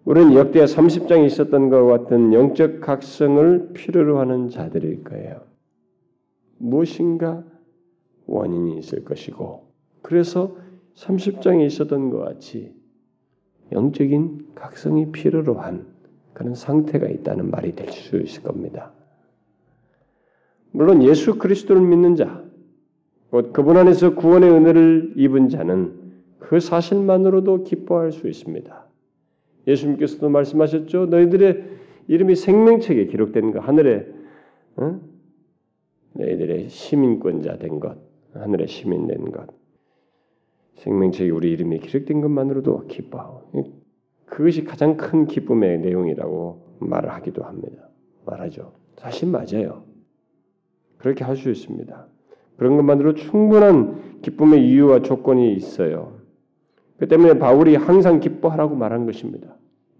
우리는 역대 30장에 있었던 것과 같은 영적 각성을 필요로 하는 자들일 거예요. 무엇인가 원인이 있을 것이고 그래서 30장에 있었던 것 같이 영적인 각성이 필요로 한 그런 상태가 있다는 말이 될 수 있을 겁니다. 물론 예수 그리스도를 믿는 자, 곧 그분 안에서 구원의 은혜를 입은 자는 그 사실만으로도 기뻐할 수 있습니다. 예수님께서도 말씀하셨죠. 너희들의 이름이 생명책에 기록된 것, 하늘에 어? 너희들의 시민권자 된 것, 하늘의 시민 된 것, 생명책에 우리 이름이 기록된 것만으로도 기뻐하고 그것이 가장 큰 기쁨의 내용이라고 말을 하기도 합니다. 말하죠. 사실 맞아요. 그렇게 할 수 있습니다. 그런 것만으로 충분한 기쁨의 이유와 조건이 있어요. 그 때문에 바울이 항상 기뻐하라고 말한 것입니다.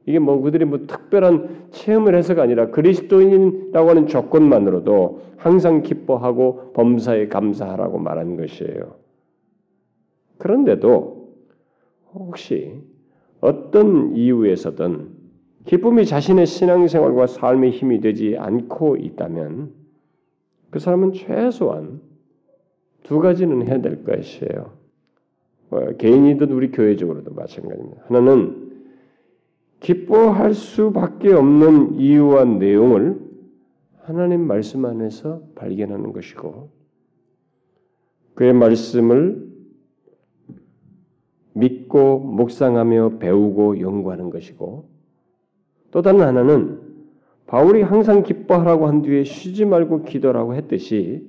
이게 뭐 그들이 뭐 특별한 체험을 해서가 아니라 그리스도인이라고 하는 조건만으로도 항상 기뻐하고 범사에 감사하라고 말한 것이에요. 그런데도 혹시 어떤 이유에서든 기쁨이 자신의 신앙생활과 삶의 힘이 되지 않고 있다면 그 사람은 최소한 두 가지는 해야 될 것이에요. 뭐 개인이든 우리 교회적으로도 마찬가지입니다. 하나는 기뻐할 수밖에 없는 이유와 내용을 하나님 말씀 안에서 발견하는 것이고 그의 말씀을 믿고 묵상하며 배우고 연구하는 것이고 또 다른 하나는 바울이 항상 기뻐하라고 한 뒤에 쉬지 말고 기도라고 했듯이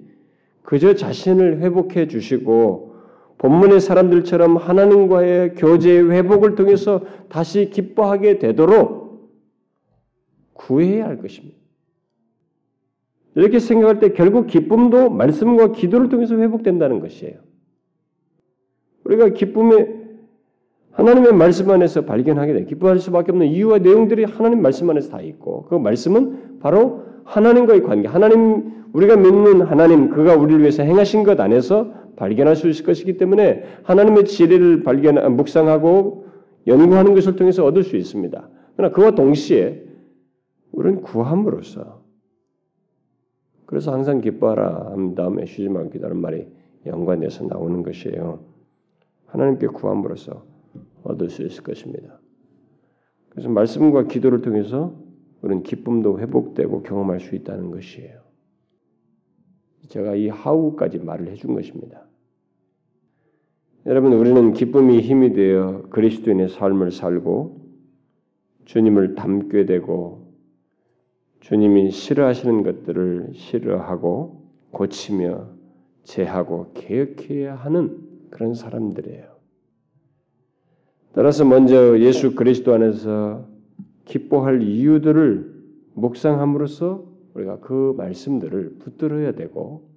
그저 자신을 회복해 주시고 본문의 사람들처럼 하나님과의 교제의 회복을 통해서 다시 기뻐하게 되도록 구해야 할 것입니다. 이렇게 생각할 때 결국 기쁨도 말씀과 기도를 통해서 회복된다는 것이에요. 우리가 기쁨의 하나님의 말씀 안에서 발견하게 돼. 기뻐할 수밖에 없는 이유와 내용들이 하나님 말씀 안에서 다 있고 그 말씀은 바로 하나님과의 관계, 하나님 우리가 믿는 하나님 그가 우리를 위해서 행하신 것 안에서 발견할 수 있을 것이기 때문에 하나님의 지혜를 발견 묵상하고 연구하는 것을 통해서 얻을 수 있습니다. 그러나 그와 동시에 우리는 구함으로써 그래서 항상 기뻐하라 한 다음에 쉬지 말고 기다는 말이 연관돼서 나오는 것이에요. 하나님께 구함으로써 얻을 수 있을 것입니다. 그래서 말씀과 기도를 통해서 우리는 기쁨도 회복되고 경험할 수 있다는 것이에요. 제가 이 하우까지 말을 해준 것입니다. 여러분, 우리는 기쁨이 힘이 되어 그리스도인의 삶을 살고 주님을 닮게 되고 주님이 싫어하시는 것들을 싫어하고 고치며 제하고 개혁해야 하는 그런 사람들이에요. 따라서 먼저 예수 그리스도 안에서 기뻐할 이유들을 묵상함으로써 우리가 그 말씀들을 붙들어야 되고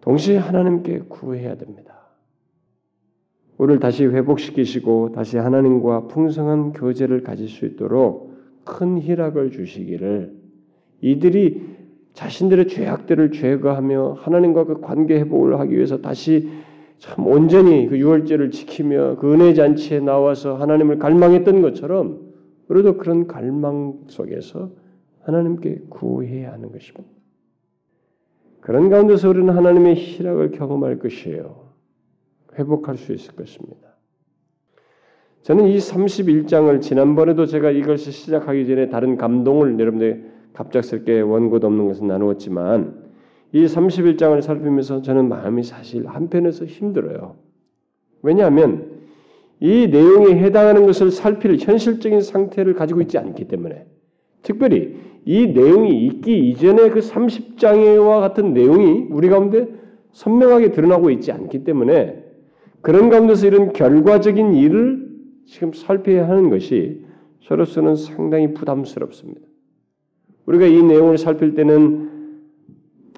동시에 하나님께 구해야 됩니다. 우리를 다시 회복시키시고 다시 하나님과 풍성한 교제를 가질 수 있도록 큰 희락을 주시기를 이들이 자신들의 죄악들을 제거하며 하나님과 그 관계 회복을 하기 위해서 다시 참 온전히 그 유월절을 지키며 그 은혜 잔치에 나와서 하나님을 갈망했던 것처럼 우리도 그런 갈망 속에서 하나님께 구해야 하는 것입니다. 그런 가운데서 우리는 하나님의 희락을 경험할 것이에요. 회복할 수 있을 것입니다. 저는 이 31장을 지난번에도 제가 이것을 시작하기 전에 다른 감동을 여러분들 갑작스럽게 원고도 없는 것은 나누었지만 이 31장을 살피면서 저는 마음이 사실 한편에서 힘들어요. 왜냐하면 이 내용에 해당하는 것을 살필 현실적인 상태를 가지고 있지 않기 때문에 특별히 이 내용이 있기 이전에 그 30장과 같은 내용이 우리 가운데 선명하게 드러나고 있지 않기 때문에 그런 가운데서 이런 결과적인 일을 지금 살펴야 하는 것이 저로서는 상당히 부담스럽습니다. 우리가 이 내용을 살필 때는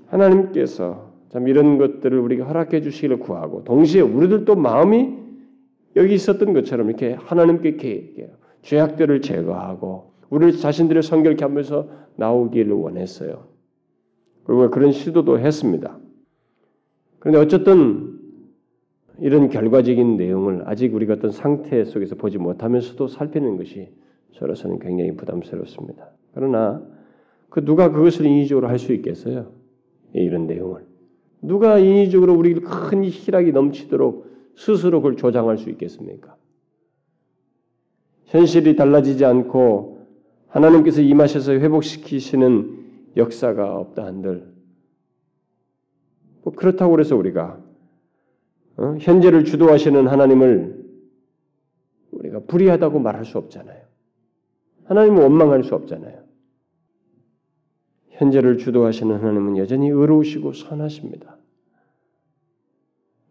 하나님께서 참 이런 것들을 우리가 허락해 주시기를 구하고 동시에 우리들도 마음이 여기 있었던 것처럼 이렇게 하나님께 이렇게 죄악들을 제거하고 우리 자신들의 성결케 하면서 나오기를 원했어요. 그리고 그런 시도도 했습니다. 그런데 어쨌든 이런 결과적인 내용을 아직 우리가 어떤 상태 속에서 보지 못하면서도 살피는 것이 저로서는 굉장히 부담스럽습니다. 그러나 그 누가 그것을 인위적으로 할 수 있겠어요? 이런 내용을 누가 인위적으로 우리를 큰 희락이 넘치도록 스스로 그걸 조장할 수 있겠습니까? 현실이 달라지지 않고 하나님께서 임하셔서 회복시키시는 역사가 없다 한들 뭐 그렇다고 해서 우리가 어? 현재를 주도하시는 하나님을 우리가 불의하다고 말할 수 없잖아요. 하나님을 원망할 수 없잖아요. 현재를 주도하시는 하나님은 여전히 의로우시고 선하십니다.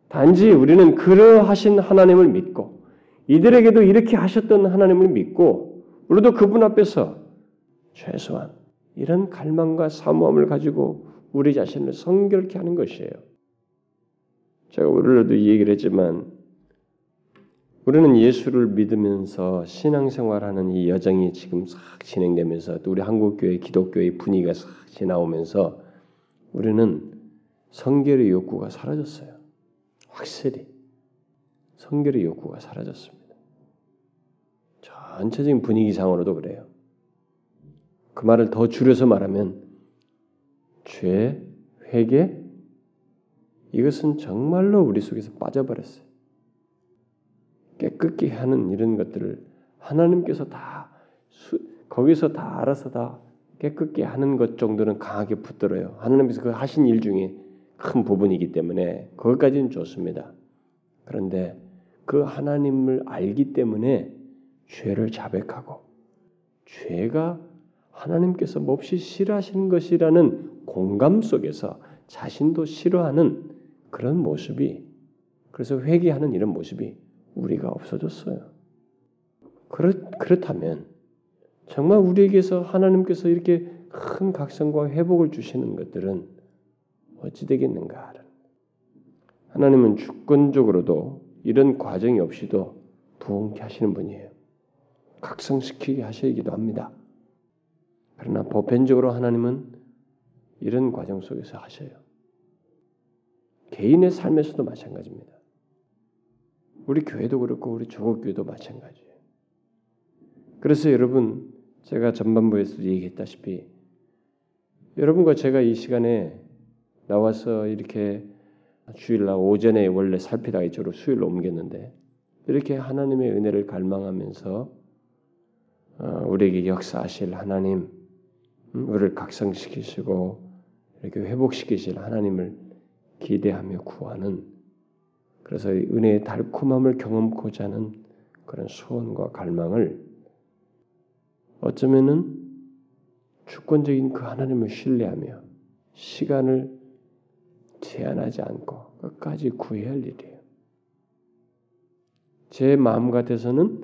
단지 우리는 그러하신 하나님을 믿고 이들에게도 이렇게 하셨던 하나님을 믿고 우리도 그분 앞에서 최소한 이런 갈망과 사모함을 가지고 우리 자신을 성결케 하는 것이에요. 제가 오늘도 이 얘기를 했지만 우리는 예수를 믿으면서 신앙생활하는 이 여정이 지금 싹 진행되면서 또 우리 한국 교회 기독교의 분위기가 싹 지나오면서 우리는 성결의 욕구가 사라졌어요. 확실히 성결의 욕구가 사라졌습니다. 전체적인 분위기상으로도 그래요. 그 말을 더 줄여서 말하면 죄, 회개 이것은 정말로 우리 속에서 빠져버렸어요. 깨끗게 하는 이런 것들을 하나님께서 다 수, 거기서 다 알아서 다 깨끗게 하는 것 정도는 강하게 붙들어요. 하나님께서 그 하신 일 중에 큰 부분이기 때문에 그것까지는 좋습니다. 그런데 그 하나님을 알기 때문에 죄를 자백하고 죄가 하나님께서 몹시 싫어하시는 것이라는 공감 속에서 자신도 싫어하는 그런 모습이 그래서 회개하는 이런 모습이 우리가 없어졌어요. 그렇, 그렇다면 정말 우리에게서 하나님께서 이렇게 큰 각성과 회복을 주시는 것들은 어찌 되겠는가? 하나님은 주권적으로도 이런 과정이 없이도 부흥케 하시는 분이에요. 각성시키게 하시기도 합니다. 그러나 보편적으로 하나님은 이런 과정 속에서 하셔요. 개인의 삶에서도 마찬가지입니다. 우리 교회도 그렇고 우리 조국교회도 마찬가지예요. 그래서 여러분 제가 전반부에서도 얘기했다시피 여러분과 제가 이 시간에 나와서 이렇게 주일날 오전에 원래 살피다가 이쪽으로 수요일로 옮겼는데 이렇게 하나님의 은혜를 갈망하면서 어, 우리에게 역사하실 하나님, 음, 우리를 각성시키시고 이렇게 회복시키실 하나님을 기대하며 구하는 그래서 은혜의 달콤함을 경험코자 하는 그런 소원과 갈망을 어쩌면은 주권적인 그 하나님을 신뢰하며 시간을 제한하지 않고 끝까지 구해야 할 일이에요. 제 마음 같아서는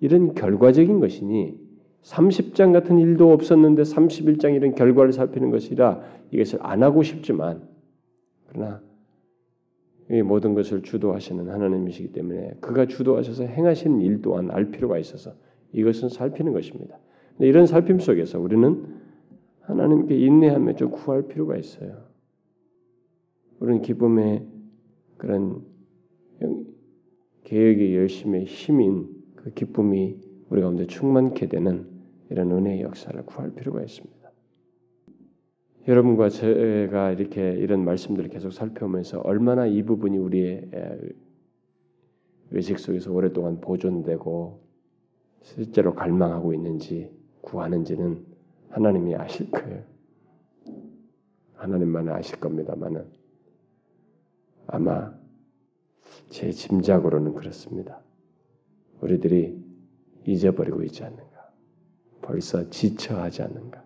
이런 결과적인 것이니 30장 같은 일도 없었는데 31장 이런 결과를 살피는 것이라 이것을 안 하고 싶지만 그러나 이 모든 것을 주도하시는 하나님이시기 때문에 그가 주도하셔서 행하시는 일 또한 알 필요가 있어서 이것은 살피는 것입니다. 이런 살핌 속에서 우리는 하나님께 인내하며 좀 구할 필요가 있어요. 우리는 기쁨의 그런 개혁의 열심의 힘인 그 기쁨이 우리 가운데 충만케 되는 이런 은혜의 역사를 구할 필요가 있습니다. 여러분과 제가 이렇게 이런 말씀들을 계속 살펴보면서 얼마나 이 부분이 우리의 의식 속에서 오랫동안 보존되고 실제로 갈망하고 있는지 구하는지는 하나님이 아실 거예요. 하나님만 아실 겁니다만은 아마 제 짐작으로는 그렇습니다. 우리들이 잊어버리고 있지 않는가? 벌써 지쳐하지 않는가?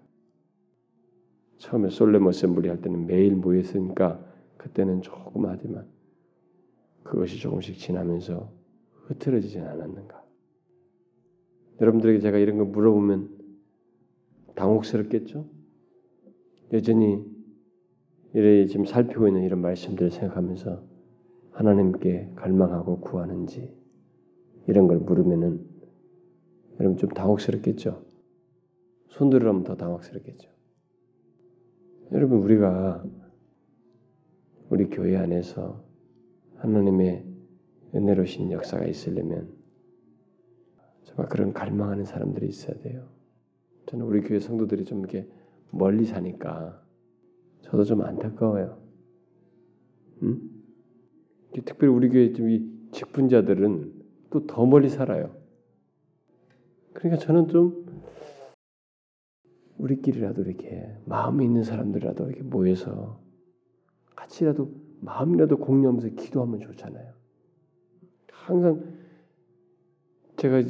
처음에 솔레모 어셈블리 할 때는 매일 모였으니까 그때는 조금 하지만 그것이 조금씩 지나면서 흐트러지진 않았는가? 여러분들에게 제가 이런 거 물어보면 당혹스럽겠죠? 여전히 이래 지금 살피고 있는 이런 말씀들을 생각하면서 하나님께 갈망하고 구하는지 이런 걸 물으면은 여러분 좀 당혹스럽겠죠? 손들으면 더 당혹스럽겠죠? 여러분 우리가 우리 교회 안에서 하나님의 은혜로신 역사가 있으려면 정말 그런 갈망하는 사람들이 있어야 돼요. 저는 우리 교회 성도들이 좀 이렇게 멀리 사니까 저도 좀 안타까워요. 음? 특별히 우리 교회 좀이 직분자들은 또 더 멀리 살아요. 그러니까 저는 좀 우리끼리라도 이렇게 마음이 있는 사람들이라도 이렇게 모여서 같이라도 마음이라도 공유하면서 기도하면 좋잖아요. 항상 제가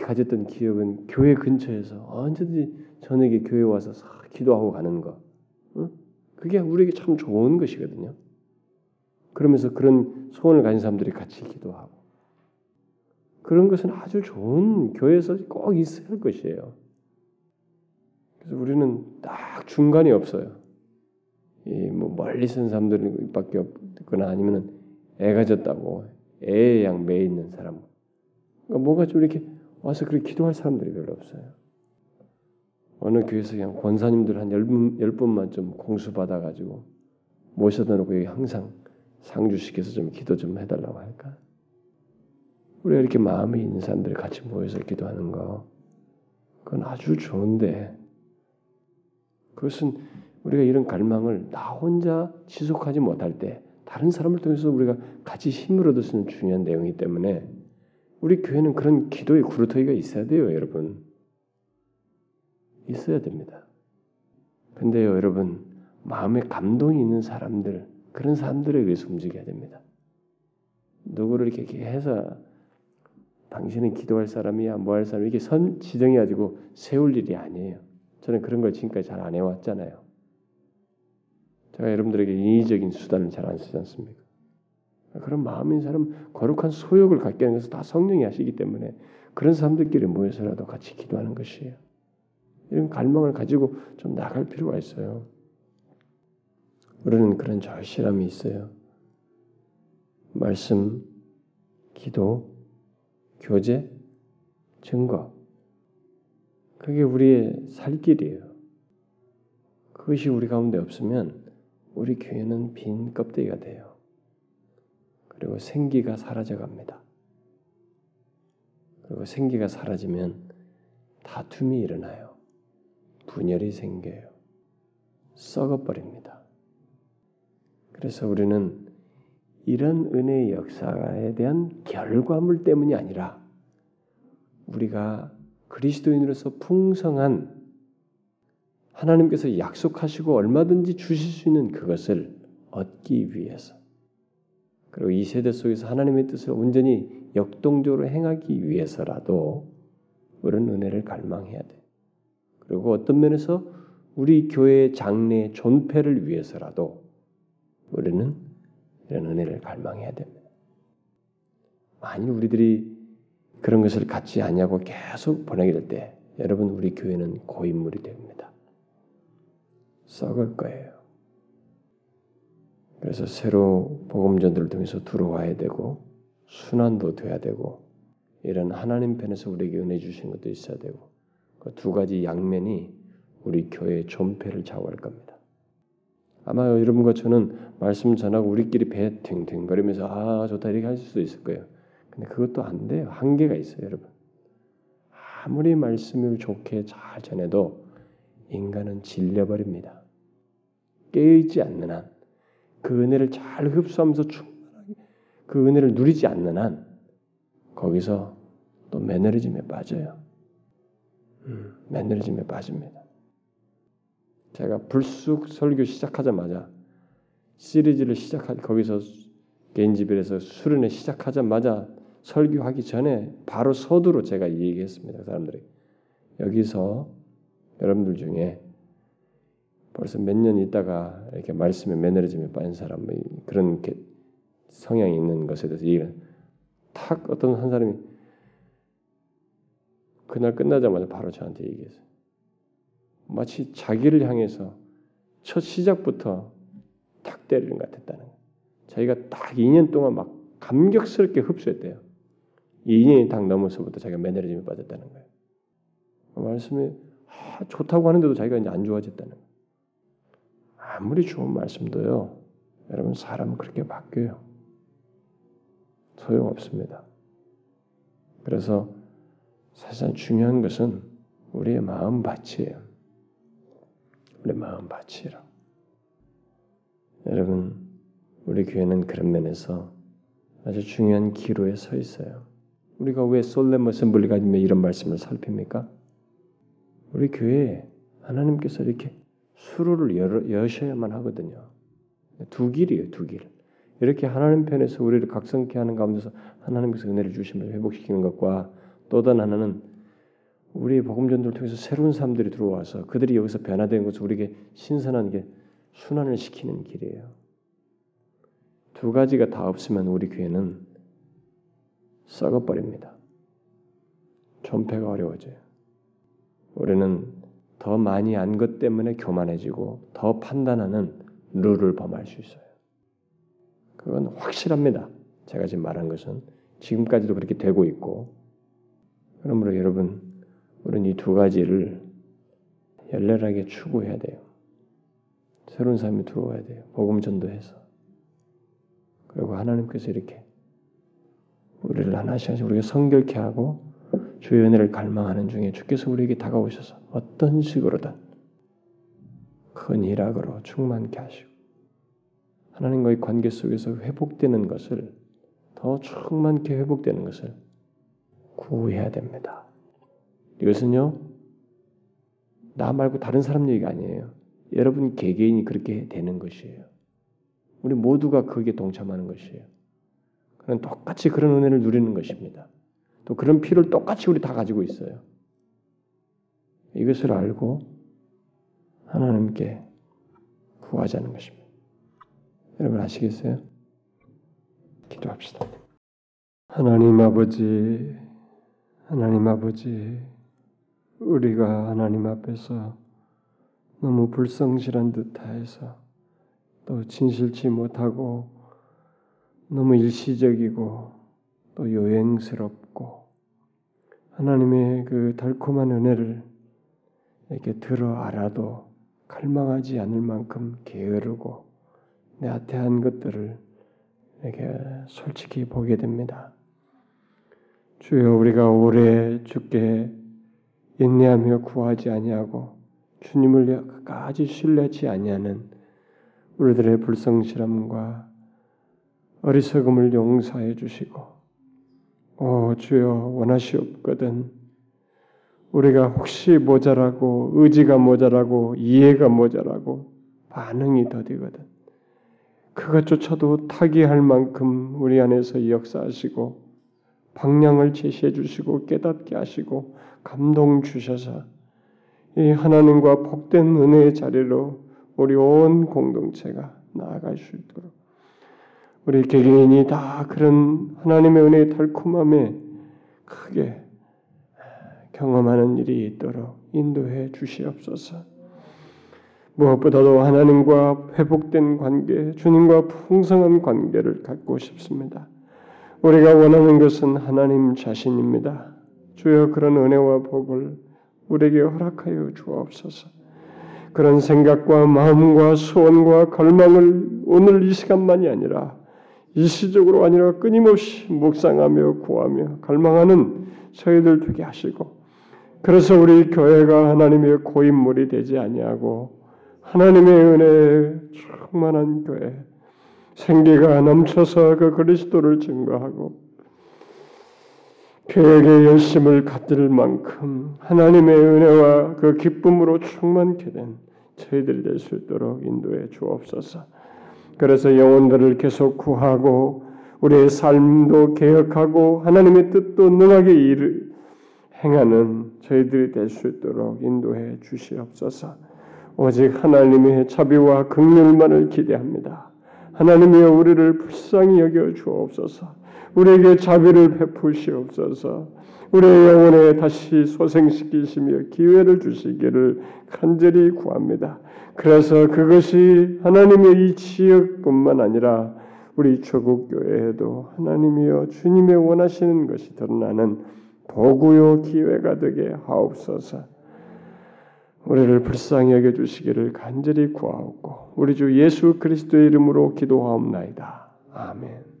가졌던 기억은 교회 근처에서 언제든지 저녁에 교회 와서 기도하고 가는 거. 그게 우리에게 참 좋은 것이거든요. 그러면서 그런 소원을 가진 사람들이 같이 기도하고 그런 것은 아주 좋은 교회에서 꼭 있어야 할 것이에요. 그래서 우리는 딱 중간이 없어요. 이 뭐 멀리 쓴 사람들밖에 없거나 아니면은 애가 졌다고 애의 양매 있는 사람. 그러니까 뭔가 좀 이렇게 와서 그렇게 기도할 사람들이 별로 없어요. 어느 교회에서 그냥 권사님들 한 열 분만 좀 공수 받아가지고 모셔다 놓고 여기 항상 상주시켜서 좀 기도 좀 해달라고 할까? 우리가 이렇게 마음이 있는 사람들이 같이 모여서 기도하는 거, 그건 아주 좋은데, 그것은 우리가 이런 갈망을 나 혼자 지속하지 못할 때 다른 사람을 통해서 우리가 같이 힘을 얻을 수 있는 중요한 내용이기 때문에 우리 교회는 그런 기도의 구루터기가 있어야 돼요, 여러분. 있어야 됩니다. 근데요, 여러분, 마음에 감동이 있는 사람들, 그런 사람들에 의해서 움직여야 됩니다. 누구를 이렇게 해서 당신은 기도할 사람이야, 뭐 할 사람 이렇게 선 지정해가지고 세울 일이 아니에요. 저는 그런 걸 지금까지 잘 안 해왔잖아요. 제가 여러분들에게 인위적인 수단을 잘 안 쓰지 않습니까? 그런 마음인 사람 거룩한 소욕을 갖게 하는 것은 다 성령이 하시기 때문에 그런 사람들끼리 모여서라도 같이 기도하는 것이에요. 이런 갈망을 가지고 좀 나갈 필요가 있어요. 우리는 그런 절실함이 있어요. 말씀, 기도, 교제, 증거. 그게 우리의 살 길이에요. 그것이 우리 가운데 없으면 우리 교회는 빈 껍데기가 돼요. 그리고 생기가 사라져 갑니다. 그리고 생기가 사라지면 다툼이 일어나요. 분열이 생겨요. 썩어버립니다. 그래서 우리는 이런 은혜의 역사에 대한 결과물 때문이 아니라 우리가 그리스도인으로서 풍성한 하나님께서 약속하시고 얼마든지 주실 수 있는 그것을 얻기 위해서 그리고 이 세대 속에서 하나님의 뜻을 온전히 역동적으로 행하기 위해서라도 우리는 은혜를 갈망해야 돼. 그리고 어떤 면에서 우리 교회의 장래의 존폐를 위해서라도 우리는 이런 은혜를 갈망해야 됩니다. 만일 우리들이 그런 것을 갖지 않냐고 계속 보내게 될 때, 여러분 우리 교회는 고인물이 됩니다. 썩을 거예요. 그래서 새로 복음전들을 통해서 들어와야 되고 순환도 돼야 되고 이런 하나님 편에서 우리에게 은혜 주신 것도 있어야 되고 그 두 가지 양면이 우리 교회의 존폐를 좌우할 겁니다. 아마 여러분과 저는 말씀 전하고 우리끼리 배 탱탱거리면서 아 좋다 이렇게 할 수도 있을 거예요. 근데 그것도 안 돼요. 한계가 있어요, 여러분. 아무리 말씀을 좋게 잘 전해도 인간은 질려버립니다. 깨어있지 않는 한, 그 은혜를 잘 흡수하면서 충분하게 그 은혜를 누리지 않는 한, 거기서 또 매너리즘에 빠져요. 음, 매너리즘에 빠집니다. 제가 불쑥 설교 시작하자마자 시리즈를 시작할 거기서 개인집에서 수련회 시작하자마자 설교하기 전에 바로 서두로 제가 얘기했습니다. 그 사람들이 여기서 여러분들 중에 벌써 몇 년 있다가 이렇게 말씀에 매너리즘에 빠진 사람 그런 성향이 있는 것에 대해서 얘기를 탁 어떤 한 사람이 그날 끝나자마자 바로 저한테 얘기했어요. 마치 자기를 향해서 첫 시작부터 탁 때리는 것 같았다는 거예요. 자기가 딱 2년 동안 막 감격스럽게 흡수했대요. 2년이 딱 넘어서부터 자기가 매너리즘에 빠졌다는 거예요. 그 말씀이 아, 좋다고 하는데도 자기가 이제 안 좋아졌다는 거예요. 아무리 좋은 말씀도요. 여러분 사람은 그렇게 바뀌어요. 소용없습니다. 그래서 사실 중요한 것은 우리의 마음 밭이에요. 우리 마음 밭이라. 여러분, 우리 교회는 그런 면에서 아주 중요한 기로에 서 있어요. 우리가 왜 솔렘 어셈블리 가지며 이런 말씀을 살핍니까? 우리 교회에 하나님께서 이렇게 수로를 열, 여셔야만 하거든요. 두 길이에요, 두 길. 이렇게 하나님 편에서 우리를 각성케 하는 가운데서 하나님께서 은혜를 주시면 회복시키는 것과 또 다른 하나는 우리 복음 전도를 통해서 새로운 사람들이 들어와서 그들이 여기서 변화된 것을 우리에게 신선한 게 순환을 시키는 길이에요. 두 가지가 다 없으면 우리 교회는 썩어버립니다. 존폐가 어려워져요. 우리는 더 많이 안 것 때문에 교만해지고 더 판단하는 룰을 범할 수 있어요. 그건 확실합니다. 제가 지금 말한 것은 지금까지도 그렇게 되고 있고 그러므로 여러분 우리는 이 두 가지를 열렬하게 추구해야 돼요. 새로운 사람이 들어와야 돼요. 복음 전도해서 그리고 하나님께서 이렇게 우리를 하나씩 우리가 성결케 하고 주의 은혜를 갈망하는 중에 주께서 우리에게 다가오셔서 어떤 식으로든 큰 일악으로 충만케 하시고 하나님과의 관계 속에서 회복되는 것을 더 충만케 회복되는 것을 구해야 됩니다. 이것은요 나 말고 다른 사람 얘기가 아니에요. 여러분 개개인이 그렇게 되는 것이에요. 우리 모두가 거기에 동참하는 것이에요. 똑같이 그런 은혜를 누리는 것입니다. 또 그런 피를 똑같이 우리 다 가지고 있어요. 이것을 알고 하나님께 구하자는 것입니다. 여러분 아시겠어요? 기도합시다. 하나님 아버지, 하나님 아버지, 우리가 하나님 앞에서 너무 불성실한 듯 하여서 또 진실치 못하고 너무 일시적이고 또 요행스럽고 하나님의 그 달콤한 은혜를 이렇게 들어 알아도 갈망하지 않을 만큼 게으르고 내아태한 것들을 이렇게 솔직히 보게 됩니다. 주여 우리가 오래 주께 인내하며 구하지 아니하고 주님을 끝까지 신뢰치 아니하는 우리들의 불성실함과 어리석음을 용서해 주시고 오 주여 원하시옵거든. 우리가 혹시 모자라고 의지가 모자라고 이해가 모자라고 반응이 더디거든. 그것조차도 타기할 만큼 우리 안에서 역사하시고 방향을 제시해 주시고 깨닫게 하시고 감동 주셔서 이 하나님과 복된 은혜의 자리로 우리 온 공동체가 나아갈 수 있도록 우리 개개인이 다 그런 하나님의 은혜의 달콤함에 크게 경험하는 일이 있도록 인도해 주시옵소서. 무엇보다도 하나님과 회복된 관계, 주님과 풍성한 관계를 갖고 싶습니다. 우리가 원하는 것은 하나님 자신입니다. 주여 그런 은혜와 복을 우리에게 허락하여 주옵소서. 그런 생각과 마음과 소원과 갈망을 오늘 이 시간만이 아니라 일시적으로 아니라 끊임없이 묵상하며 구하며 갈망하는 저희들 되게 하시고 그래서 우리 교회가 하나님의 고인물이 되지 아니하고 하나님의 은혜에 충만한 교회 생기가 넘쳐서 그 그리스도를 증거하고 교회의 열심을 갖들 만큼 하나님의 은혜와 그 기쁨으로 충만케 된 저희들이 될 수 있도록 인도해 주옵소서. 그래서 영혼들을 계속 구하고 우리의 삶도 개혁하고 하나님의 뜻도 능하게 일 행하는 저희들이 될 수 있도록 인도해 주시옵소서. 오직 하나님의 자비와 긍휼만을 기대합니다. 하나님이여 우리를 불쌍히 여겨 주옵소서. 우리에게 자비를 베푸시옵소서. 우리의 영혼에 다시 소생시키시며 기회를 주시기를 간절히 구합니다. 그래서 그것이 하나님의 이 지역뿐만 아니라 우리 조국 교회에도 하나님이여 주님의 원하시는 것이 드러나는 도구요 기회가 되게 하옵소서. 우리를 불쌍히 여겨 주시기를 간절히 구하옵고 우리 주 예수 그리스도의 이름으로 기도하옵나이다. 아멘.